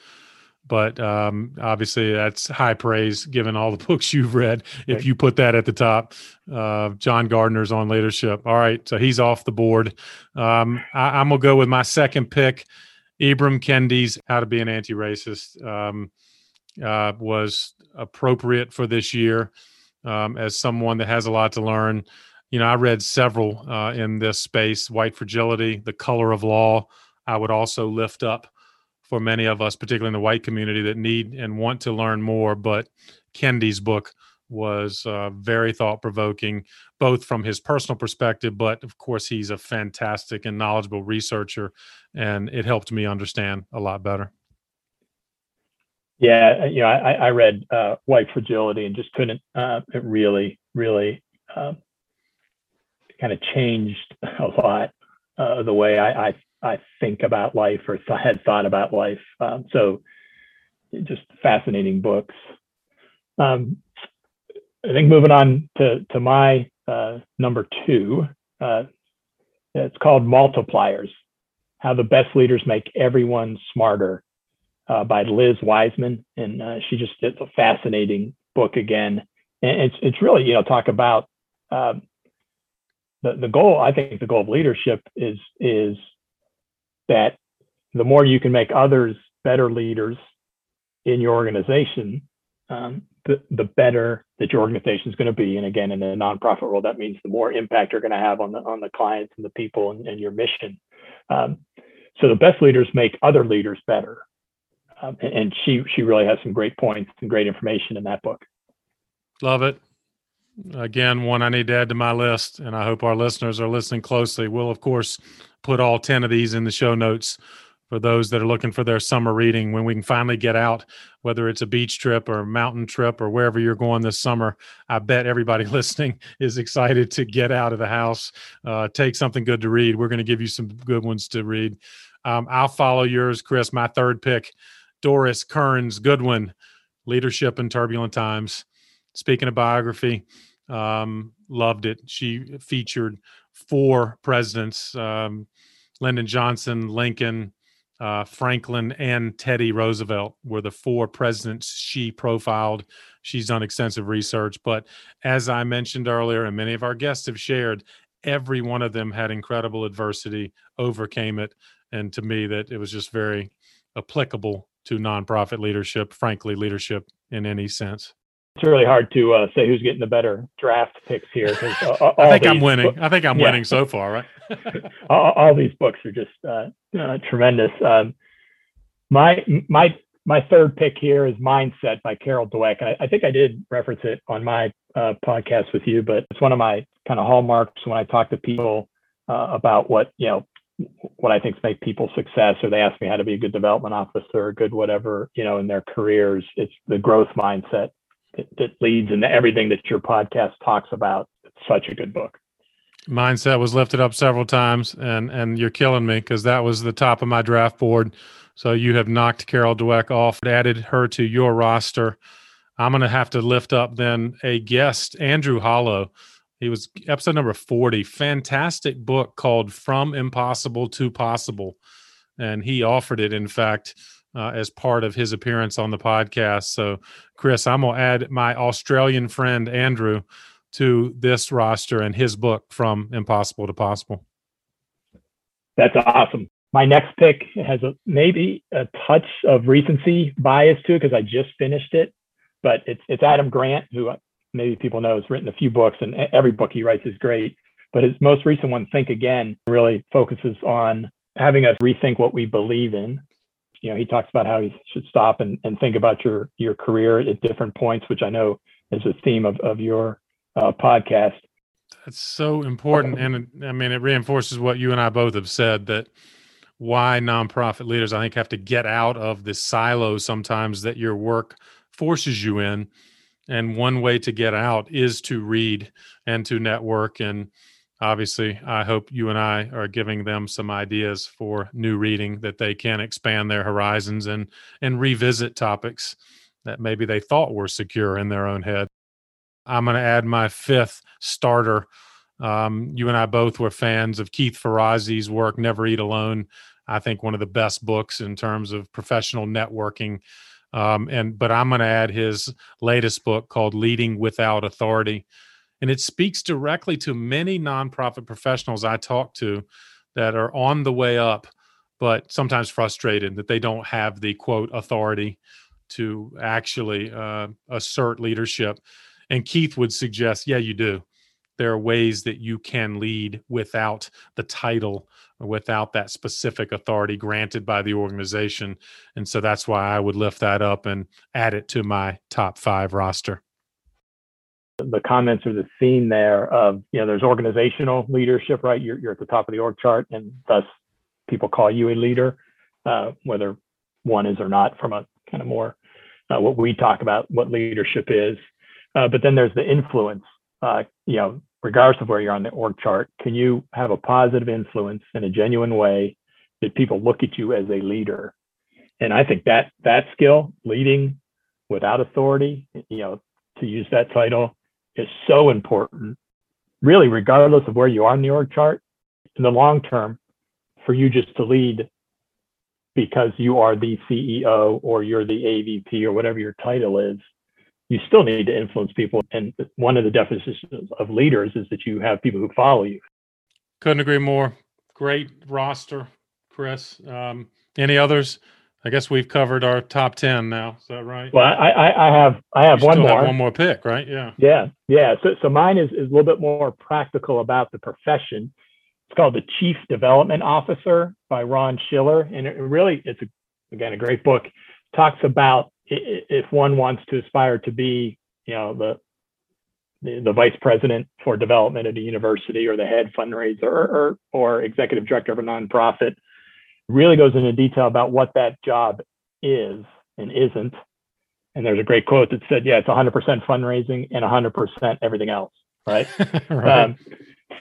but um, obviously that's high praise given all the books you've read. If you put that at the top, uh, John Gardner's on leadership. All right, so he's off the board. Um, I, am gonna go with my second pick, Ibram Kendi's "How to Be an Anti-Racist." Um, uh, was appropriate for this year um, as someone that has a lot to learn you know, I read several uh, in this space White Fragility, The Color of Law. I would also lift up for many of us, particularly in the white community, that need and want to learn more. But Kendi's book was uh, very thought provoking, both from his personal perspective, but of course, he's a fantastic and knowledgeable researcher, and it helped me understand a lot better. Yeah, you know, I, I read uh, White Fragility and just couldn't. Uh, it really, really uh, kind of changed a lot uh, the way I, I, I think about life or th- had thought about life. Um, so just fascinating books. Um, I think moving on to to my uh, number two, uh, it's called Multipliers: How the Best Leaders Make Everyone Smarter uh, by Liz Wiseman, and uh, she just it's a fascinating book again. And it's it's really you know talk about um, the, the goal, I think the goal of leadership is is that the more you can make others better leaders in your organization, um, the, the better that your organization is going to be. And again, in the nonprofit world, that means the more impact you're going to have on the on the clients and the people and, and your mission. Um, so the best leaders make other leaders better. Um, and, and she she really has some great points and great information in that book. Love it. Again, one I need to add to my list, and I hope our listeners are listening closely. We'll, of course, put all 10 of these in the show notes for those that are looking for their summer reading when we can finally get out, whether it's a beach trip or a mountain trip or wherever you're going this summer. I bet everybody listening is excited to get out of the house, uh, take something good to read. We're going to give you some good ones to read. Um, I'll follow yours, Chris. My third pick, Doris Kearns Goodwin, Leadership in Turbulent Times. Speaking of biography, um, loved it. She featured four presidents um, Lyndon Johnson, Lincoln, uh, Franklin, and Teddy Roosevelt were the four presidents she profiled. She's done extensive research. But as I mentioned earlier, and many of our guests have shared, every one of them had incredible adversity, overcame it. And to me, that it was just very applicable to nonprofit leadership, frankly, leadership in any sense it's really hard to uh, say who's getting the better draft picks here. I think I'm winning. I think I'm yeah. winning so far, right? all, all, these books are just uh, uh, tremendous. Um, my my my third pick here is Mindset by Carol Dweck. I, I think I did reference it on my uh, podcast with you, but it's one of my kind of hallmarks when I talk to people uh, about what you know what I think make people success, or they ask me how to be a good development officer, or good whatever you know in their careers. It's the growth mindset that, leads into everything that your podcast talks about. It's such a good book. Mindset was lifted up several times, and and you're killing me because that was the top of my draft board. So you have knocked Carol Dweck off, added her to your roster. I'm going to have to lift up then a guest, Andrew Hollow. He was episode number 40. Fantastic book called From Impossible to Possible. And he offered it, in fact, uh, as part of his appearance on the podcast. So, Chris, I'm going to add my Australian friend Andrew to this roster and his book from Impossible to Possible. That's awesome. My next pick has a, maybe a touch of recency bias to it because I just finished it, but it's it's Adam Grant, who maybe people know has written a few books, and every book he writes is great. But his most recent one, Think Again, really focuses on having us rethink what we believe in you know, he talks about how you should stop and, and think about your your career at different points, which I know is a theme of, of your uh, podcast. That's so important. And I mean, it reinforces what you and I both have said that why nonprofit leaders, I think, have to get out of the silo sometimes that your work forces you in. And one way to get out is to read and to network and obviously i hope you and i are giving them some ideas for new reading that they can expand their horizons and and revisit topics that maybe they thought were secure in their own head. I'm going to add my fifth starter. Um, you and i both were fans of keith ferrazzi's work never eat alone i think one of the best books in terms of professional networking. Um, and but i'm going to add his latest book called leading without authority and it speaks directly to many nonprofit professionals I talk to that are on the way up, but sometimes frustrated that they don't have the quote authority to actually uh, assert leadership. And Keith would suggest, yeah, you do. There are ways that you can lead without the title without that specific authority granted by the organization. And so that's why I would lift that up and add it to my top five roster the comments or the theme there of you know there's organizational leadership right? You're, you're at the top of the org chart and thus people call you a leader uh, whether one is or not from a kind of more uh, what we talk about what leadership is. Uh, but then there's the influence uh, you know regardless of where you're on the org chart can you have a positive influence in a genuine way that people look at you as a leader? And i think that that skill leading without authority you know to use that title is so important, really, regardless of where you are in the org chart, in the long term, for you just to lead because you are the CEO or you're the AVP or whatever your title is, you still need to influence people. And one of the definitions of leaders is that you have people who follow you. Couldn't agree more. Great roster, Chris. Um, any others I guess we've covered our top ten now. Is that right? Well, I, I, I have I have You one more. Have one more pick, right? Yeah. Yeah, yeah. So, so mine is, is a little bit more practical about the profession. It's called the Chief Development Officer by Ron Schiller, and it really it's a, again a great book. Talks about if one wants to aspire to be, you know, the the, the vice president for development at a university or the head fundraiser or, or, or executive director of a nonprofit. Really goes into detail about what that job is and isn't. And there's a great quote that said, "Yeah, it's 100% fundraising and 100% everything else." Right. right. Um,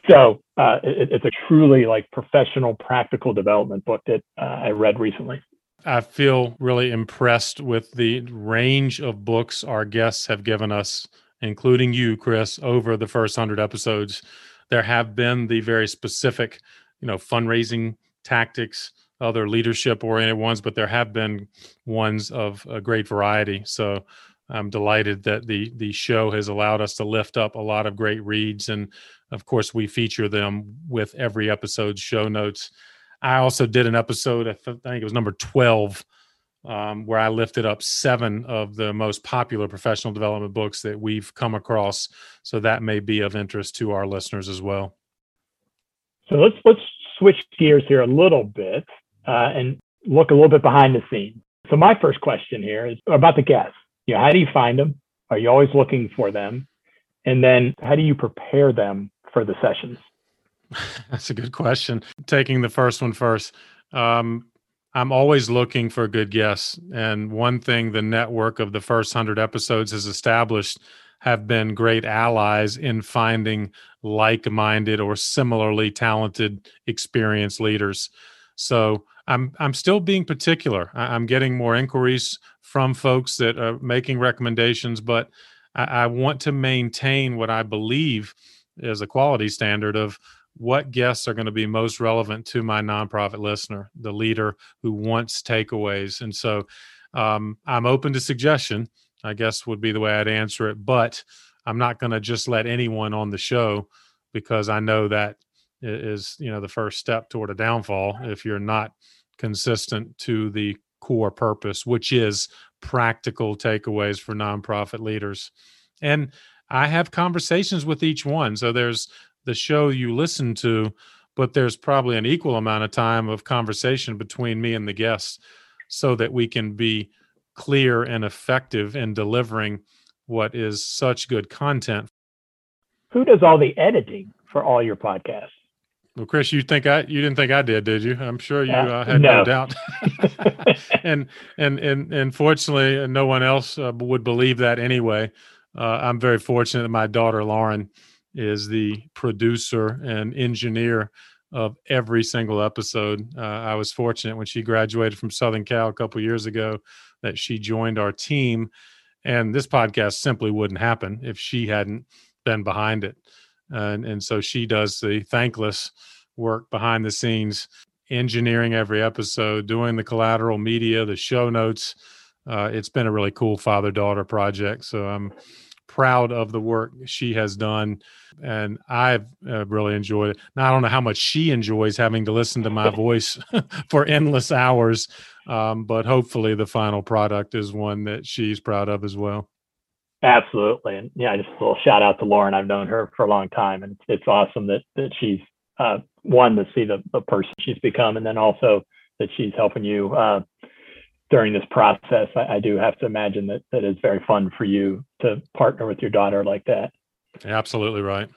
so uh, it, it's a truly like professional, practical development book that uh, I read recently. I feel really impressed with the range of books our guests have given us, including you, Chris, over the first hundred episodes. There have been the very specific, you know, fundraising tactics, other leadership oriented ones, but there have been ones of a great variety. So I'm delighted that the the show has allowed us to lift up a lot of great reads, and of course we feature them with every episode's show notes. I also did an episode, I, th- I think it was number 12, um, where I lifted up seven of the most popular professional development books that we've come across. So that may be of interest to our listeners as well. So let's let's switch gears here a little bit uh, and look a little bit behind the scenes. So my first question here is about the guests. You know, how do you find them? Are you always looking for them? And then how do you prepare them for the sessions? That's a good question. Taking the first one first. Um, I'm always looking for good guests. And one thing the network of the first 100 episodes has established have been great allies in finding like minded or similarly talented, experienced leaders. So I'm, I'm still being particular. I- I'm getting more inquiries from folks that are making recommendations, but I, I want to maintain what I believe is a quality standard of what guests are going to be most relevant to my nonprofit listener, the leader who wants takeaways. And so um, I'm open to suggestion, I guess would be the way I'd answer it. But I'm not going to just let anyone on the show because I know that is, you know, the first step toward a downfall if you're not consistent to the core purpose, which is practical takeaways for nonprofit leaders. And I have conversations with each one. So there's the show you listen to, but there's probably an equal amount of time of conversation between me and the guests so that we can be clear and effective in delivering what is such good content. Who does all the editing for all your podcasts? Well, Chris, you think I you didn't think I did, did you? I'm sure you Uh, uh, had no, no. doubt. and and and and fortunately, no one else uh, would believe that anyway. Uh, I'm very fortunate that my daughter Lauren is the producer and engineer of every single episode. Uh, I was fortunate when she graduated from Southern Cal a couple years ago that she joined our team, and this podcast simply wouldn't happen if she hadn't been behind it. And and so she does the thankless work behind the scenes, engineering every episode, doing the collateral media, the show notes. Uh, it's been a really cool father daughter project. So I'm proud of the work she has done. And I've uh, really enjoyed it. Now, I don't know how much she enjoys having to listen to my voice for endless hours, um, but hopefully the final product is one that she's proud of as well. Absolutely. And yeah, just a little shout out to Lauren. I've known her for a long time and it's, it's awesome that, that she's uh, one to see the, the person she's become and then also that she's helping you uh, during this process. I, I do have to imagine that that is very fun for you to partner with your daughter like that. Absolutely right.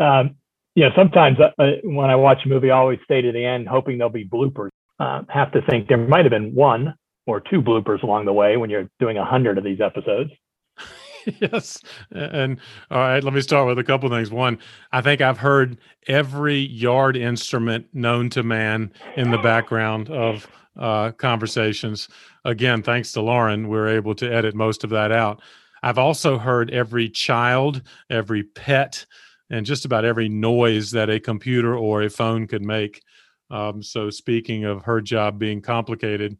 Um, you know, sometimes uh, when I watch a movie, I always stay to the end hoping there'll be bloopers. Uh, have to think there might have been one or two bloopers along the way when you're doing a hundred of these episodes. yes. And all right, let me start with a couple things. One, I think I've heard every yard instrument known to man in the background of uh, conversations. Again, thanks to Lauren, we're able to edit most of that out. I've also heard every child, every pet, and just about every noise that a computer or a phone could make. Um, so, speaking of her job being complicated,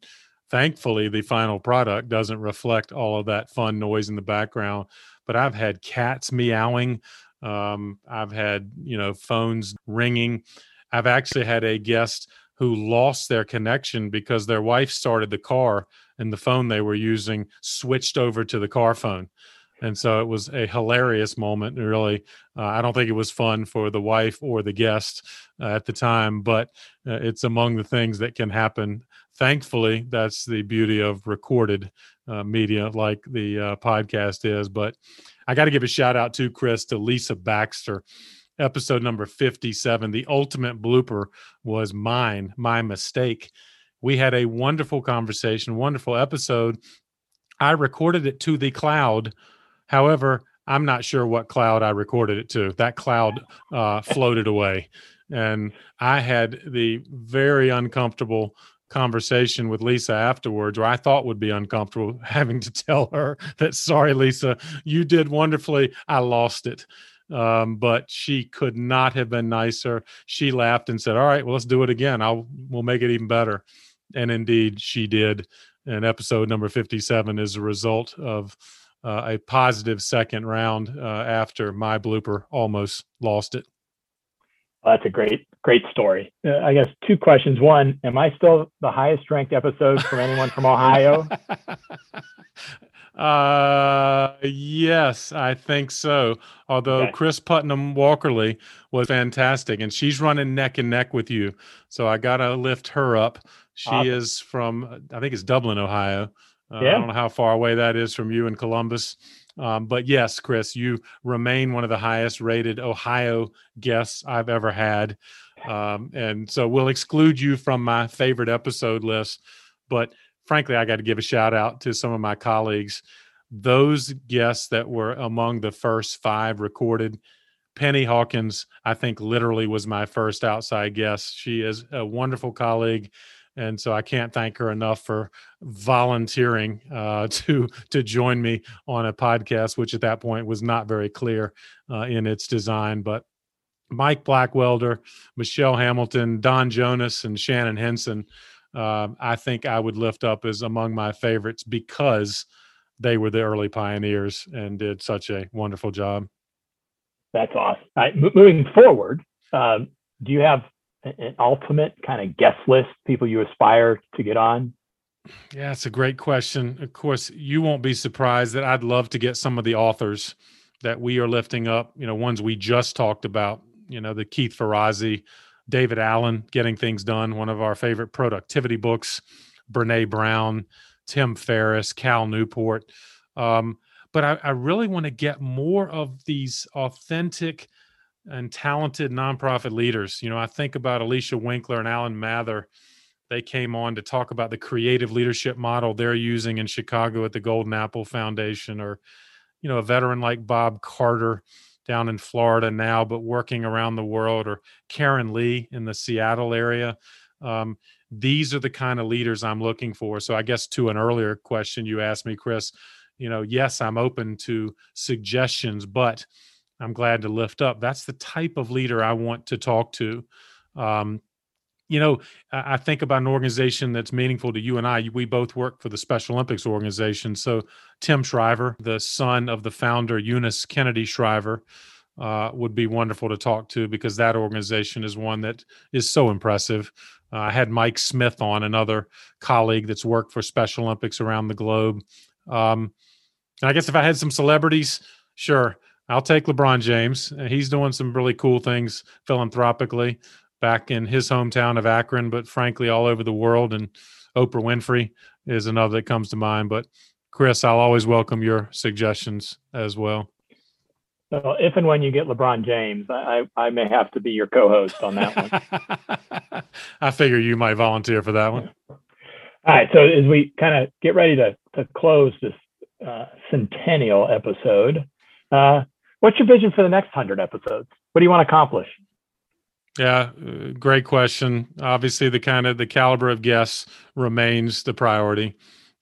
thankfully the final product doesn't reflect all of that fun noise in the background but i've had cats meowing um, i've had you know phones ringing i've actually had a guest who lost their connection because their wife started the car and the phone they were using switched over to the car phone. And so it was a hilarious moment. Really, uh, I don't think it was fun for the wife or the guest uh, at the time, but uh, it's among the things that can happen. Thankfully, that's the beauty of recorded uh, media like the uh, podcast is. But I got to give a shout out to Chris, to Lisa Baxter episode number 57. The ultimate blooper was mine, my mistake. We had a wonderful conversation, wonderful episode. I recorded it to the cloud. However, I'm not sure what cloud I recorded it to. That cloud uh, floated away. And I had the very uncomfortable conversation with Lisa afterwards, where I thought would be uncomfortable having to tell her that, sorry, Lisa, you did wonderfully. I lost it um, but she could not have been nicer. She laughed and said, "All right, well, let's do it again. I'll we'll make it even better." And indeed, she did. And episode number fifty-seven is a result of uh, a positive second round uh, after my blooper almost lost it. Well, that's a great, great story. Uh, I guess two questions. One, am I still the highest ranked episode from anyone from Ohio? Uh, yes, I think so. Although okay. Kris Putnam-Walkerly was fantastic, and she's running neck and neck with you. So I gotta lift her up. She awesome. is from, I think it's Dublin, Ohio. Uh, yeah. I don't know how far away that is from you in Columbus. Um, but yes, Chris, you remain one of the highest rated Ohio guests I've ever had. Um, and so we'll exclude you from my favorite episode list. But frankly, I got to give a shout out to some of my colleagues. Those guests that were among the first five recorded, Penny Hawkins, I think literally was my first outside guest. She is a wonderful colleague. And so I can't thank her enough for volunteering uh, to to join me on a podcast, which at that point was not very clear uh, in its design. But Mike Blackwelder, Michelle Hamilton, Don Jonas, and Shannon Henson uh, I think I would lift up as among my favorites because they were the early pioneers and did such a wonderful job. That's awesome. Moving forward, um, do you have an ultimate kind of guest list, people you aspire to get on? Yeah, it's a great question. Of course, you won't be surprised that I'd love to get some of the authors that we are lifting up, you know, ones we just talked about, you know, the Keith Ferrazzi, David Allen, Getting Things Done, one of our favorite productivity books, Brene Brown, Tim Ferriss, Cal Newport. Um, but I, I really want to get more of these authentic and talented nonprofit leaders. You know, I think about Alicia Winkler and Alan Mather. They came on to talk about the creative leadership model they're using in Chicago at the Golden Apple Foundation, or, you know, a veteran like Bob Carter down in Florida now, but working around the world, or Karen Lee in the Seattle area. Um, these are the kind of leaders I'm looking for. So I guess to an earlier question you asked me, Chris, you know, yes, I'm open to suggestions, but I'm glad to lift up. That's the type of leader I want to talk to. Um, you know, I think about an organization that's meaningful to you and I. We both work for the Special Olympics organization. So, Tim Shriver, the son of the founder, Eunice Kennedy Shriver, uh, would be wonderful to talk to because that organization is one that is so impressive. Uh, I had Mike Smith on, another colleague that's worked for Special Olympics around the globe. Um, I guess if I had some celebrities, sure, I'll take LeBron James. He's doing some really cool things philanthropically back in his hometown of Akron, but frankly, all over the world. And Oprah Winfrey is another that comes to mind. But Chris, I'll always welcome your suggestions as well. So if and when you get LeBron James, I, I may have to be your co-host on that one. I figure you might volunteer for that one. All right. So as we kind of get ready to, to close this uh, centennial episode, uh, what's your vision for the next hundred episodes? What do you want to accomplish? Yeah, uh, great question. Obviously, the kind of the caliber of guests remains the priority.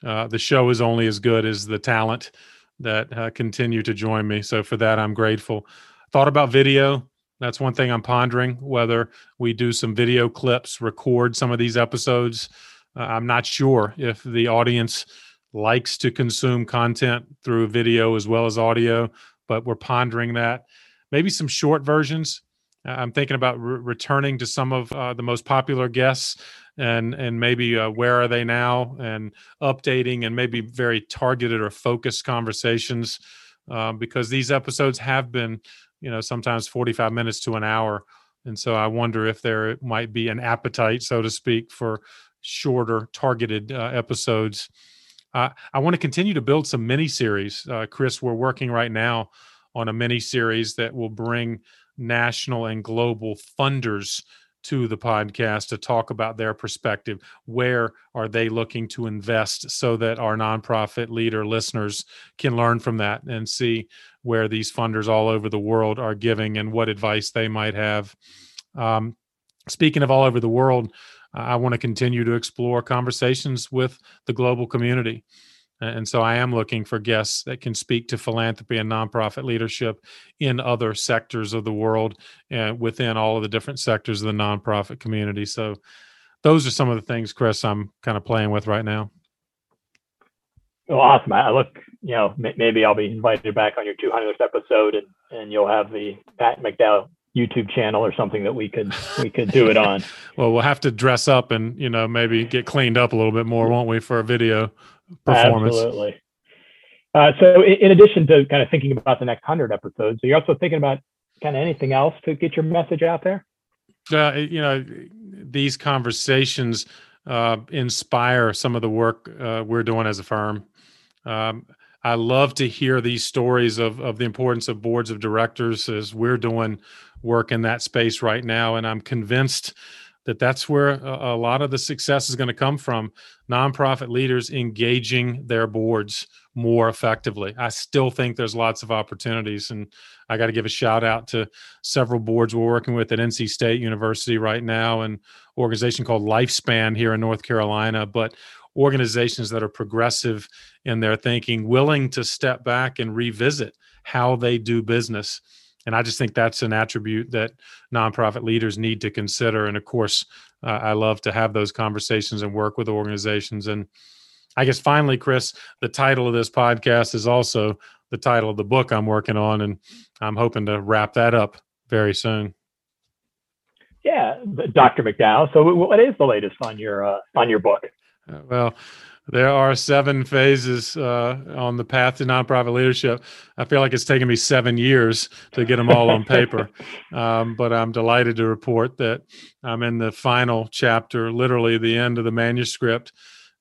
Uh, the show is only as good as the talent that uh, continue to join me. So for that, I'm grateful. Thought about video. That's one thing I'm pondering whether we do some video clips, record some of these episodes. Uh, I'm not sure if the audience likes to consume content through video as well as audio, but we're pondering that. Maybe some short versions. I'm thinking about re- returning to some of uh, the most popular guests and and maybe uh, where are they now and updating and maybe very targeted or focused conversations um, because these episodes have been you know sometimes 45 minutes to an hour. And so i wonder if there might be an appetite so to speak for shorter targeted uh, episodes uh, i want to continue to build some mini series uh, chris we're working right now on a mini series that will bring national and global funders to the podcast to talk about their perspective. Where are they looking to invest so that our nonprofit leader listeners can learn from that and see where these funders all over the world are giving and what advice they might have. Um, speaking of all over the world, I want to continue to explore conversations with the global community. And so I am looking for guests that can speak to philanthropy and nonprofit leadership in other sectors of the world and within all of the different sectors of the nonprofit community. So those are some of the things, Chris, I'm kind of playing with right now. Well, awesome. I look, you know, maybe I'll be invited back on your 200th episode and, and you'll have the Pat McDowell YouTube channel or something that we could we could do it on. well, we'll have to dress up and you know maybe get cleaned up a little bit more, won't we, for a video? performance. Absolutely. Uh, so, in, addition to kind of thinking about the next hundred episodes, are you also thinking about kind of anything else to get your message out there? Uh, you know, these conversations uh, inspire some of the work uh, we're doing as a firm. Um, I love to hear these stories of of the importance of boards of directors as we're doing work in that space right now, and I'm convinced that that's where a, a lot of the success is going to come from nonprofit leaders engaging their boards more effectively. I still think there's lots of opportunities, and I got to give a shout out to several boards we're working with at NC State University right now, and organization called Lifespan here in North Carolina. But organizations that are progressive in their thinking, willing to step back and revisit how they do business and I just think that's an attribute that nonprofit leaders need to consider. And of course, uh, I love to have those conversations and work with organizations. And I guess finally, Chris, the title of this podcast is also the title of the book I'm working on, and I'm hoping to wrap that up very soon. Yeah, Dr. McDowell. So, what is the latest on your uh, on your book? Uh, well, there are seven phases uh, on the path to nonprofit leadership. I feel like it's taken me seven years to get them all on paper, um, but I'm delighted to report that I'm in the final chapter, literally the end of the manuscript,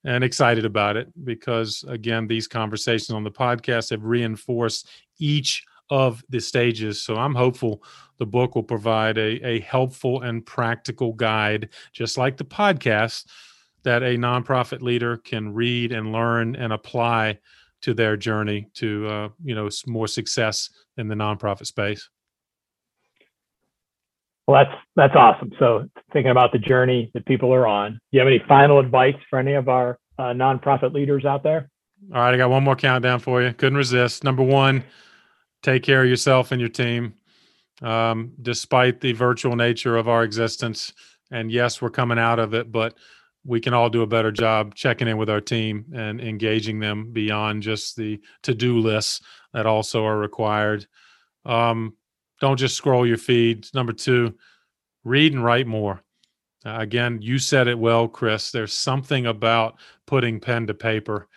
and excited about it because, again, these conversations on the podcast have reinforced each of the stages. So I'm hopeful the book will provide a, a helpful and practical guide, just like the podcast that a nonprofit leader can read and learn and apply to their journey to uh, you know more success in the nonprofit space. Well, that's that's awesome. So thinking about the journey that people are on, do you have any final advice for any of our uh, nonprofit leaders out there? All right, I got one more countdown for you. Couldn't resist. Number one, take care of yourself and your team. Um, despite the virtual nature of our existence, and yes, we're coming out of it, but we can all do a better job checking in with our team and engaging them beyond just the to-do lists that also are required. Um, don't just scroll your feed. Number two, read and write more. Uh, again, you said it well, Chris. There's something about putting pen to paper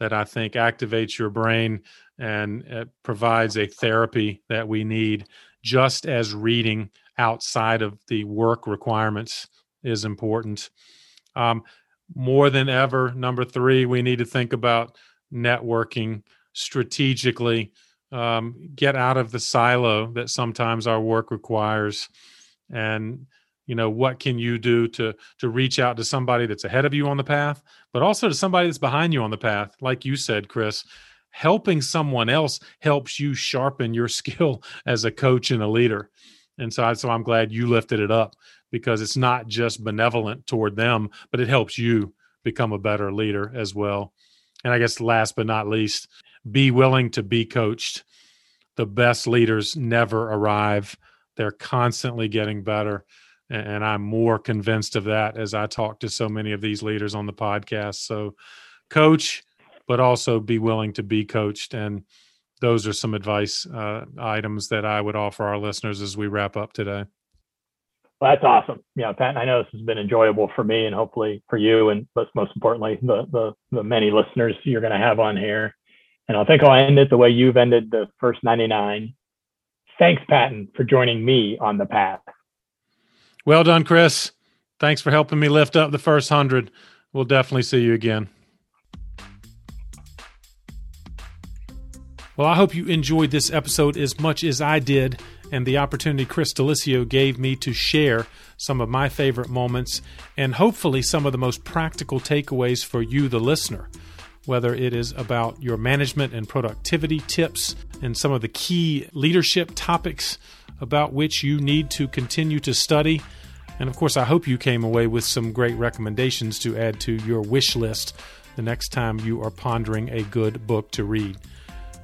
that I think activates your brain and it provides a therapy that we need, just as reading outside of the work requirements is important. Um, more than ever, number three, we need to think about networking strategically. Um, get out of the silo that sometimes our work requires, and you know what can you do to to reach out to somebody that's ahead of you on the path, but also to somebody that's behind you on the path. Like you said, Chris, helping someone else helps you sharpen your skill as a coach and a leader. And so, so I'm glad you lifted it up because it's not just benevolent toward them, but it helps you become a better leader as well. And I guess last but not least, be willing to be coached. The best leaders never arrive, they're constantly getting better. And I'm more convinced of that as I talk to so many of these leaders on the podcast. So, coach, but also be willing to be coached. And those are some advice uh, items that I would offer our listeners as we wrap up today. Well, that's awesome. Yeah, Pat, I know this has been enjoyable for me and hopefully for you, and but most importantly, the the, the many listeners you're going to have on here. And I think I'll end it the way you've ended the first 99. Thanks, Patton, for joining me on the path. Well done, Chris. Thanks for helping me lift up the first hundred. We'll definitely see you again. Well, I hope you enjoyed this episode as much as I did and the opportunity Chris Delicio gave me to share some of my favorite moments and hopefully some of the most practical takeaways for you, the listener. Whether it is about your management and productivity tips and some of the key leadership topics about which you need to continue to study. And of course, I hope you came away with some great recommendations to add to your wish list the next time you are pondering a good book to read.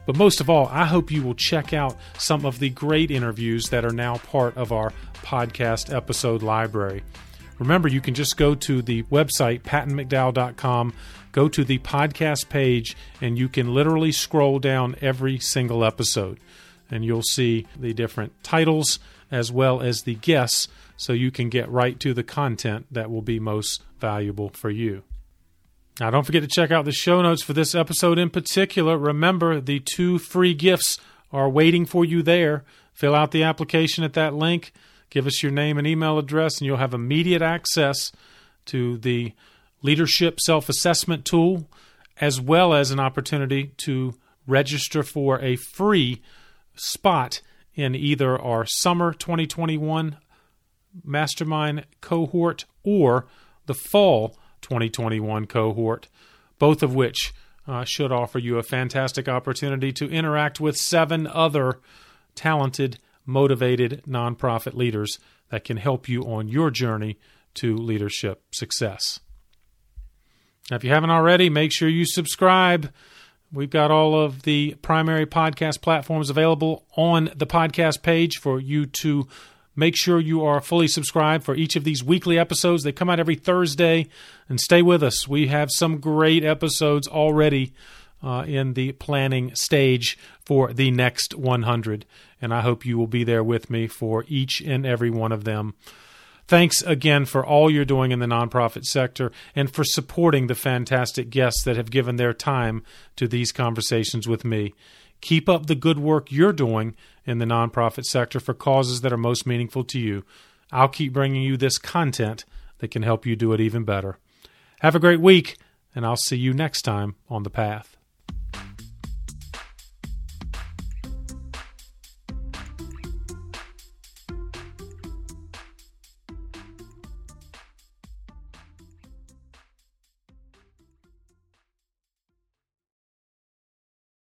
But most of all, I hope you will check out some of the great interviews that are now part of our podcast episode library. Remember, you can just go to the website, pattonmcdowell.com, go to the podcast page, and you can literally scroll down every single episode. And you'll see the different titles as well as the guests, so you can get right to the content that will be most valuable for you. Now, don't forget to check out the show notes for this episode in particular. Remember, the two free gifts are waiting for you there. Fill out the application at that link, give us your name and email address, and you'll have immediate access to the leadership self assessment tool, as well as an opportunity to register for a free spot in either our summer 2021 mastermind cohort or the fall 2021 cohort, both of which uh, should offer you a fantastic opportunity to interact with seven other talented, motivated nonprofit leaders that can help you on your journey to leadership success. Now, if you haven't already, make sure you subscribe. We've got all of the primary podcast platforms available on the podcast page for you to Make sure you are fully subscribed for each of these weekly episodes. They come out every Thursday, and stay with us. We have some great episodes already uh, in the planning stage for the next 100, and I hope you will be there with me for each and every one of them. Thanks again for all you're doing in the nonprofit sector and for supporting the fantastic guests that have given their time to these conversations with me. Keep up the good work you're doing in the nonprofit sector for causes that are most meaningful to you. I'll keep bringing you this content that can help you do it even better. Have a great week, and I'll see you next time on The Path.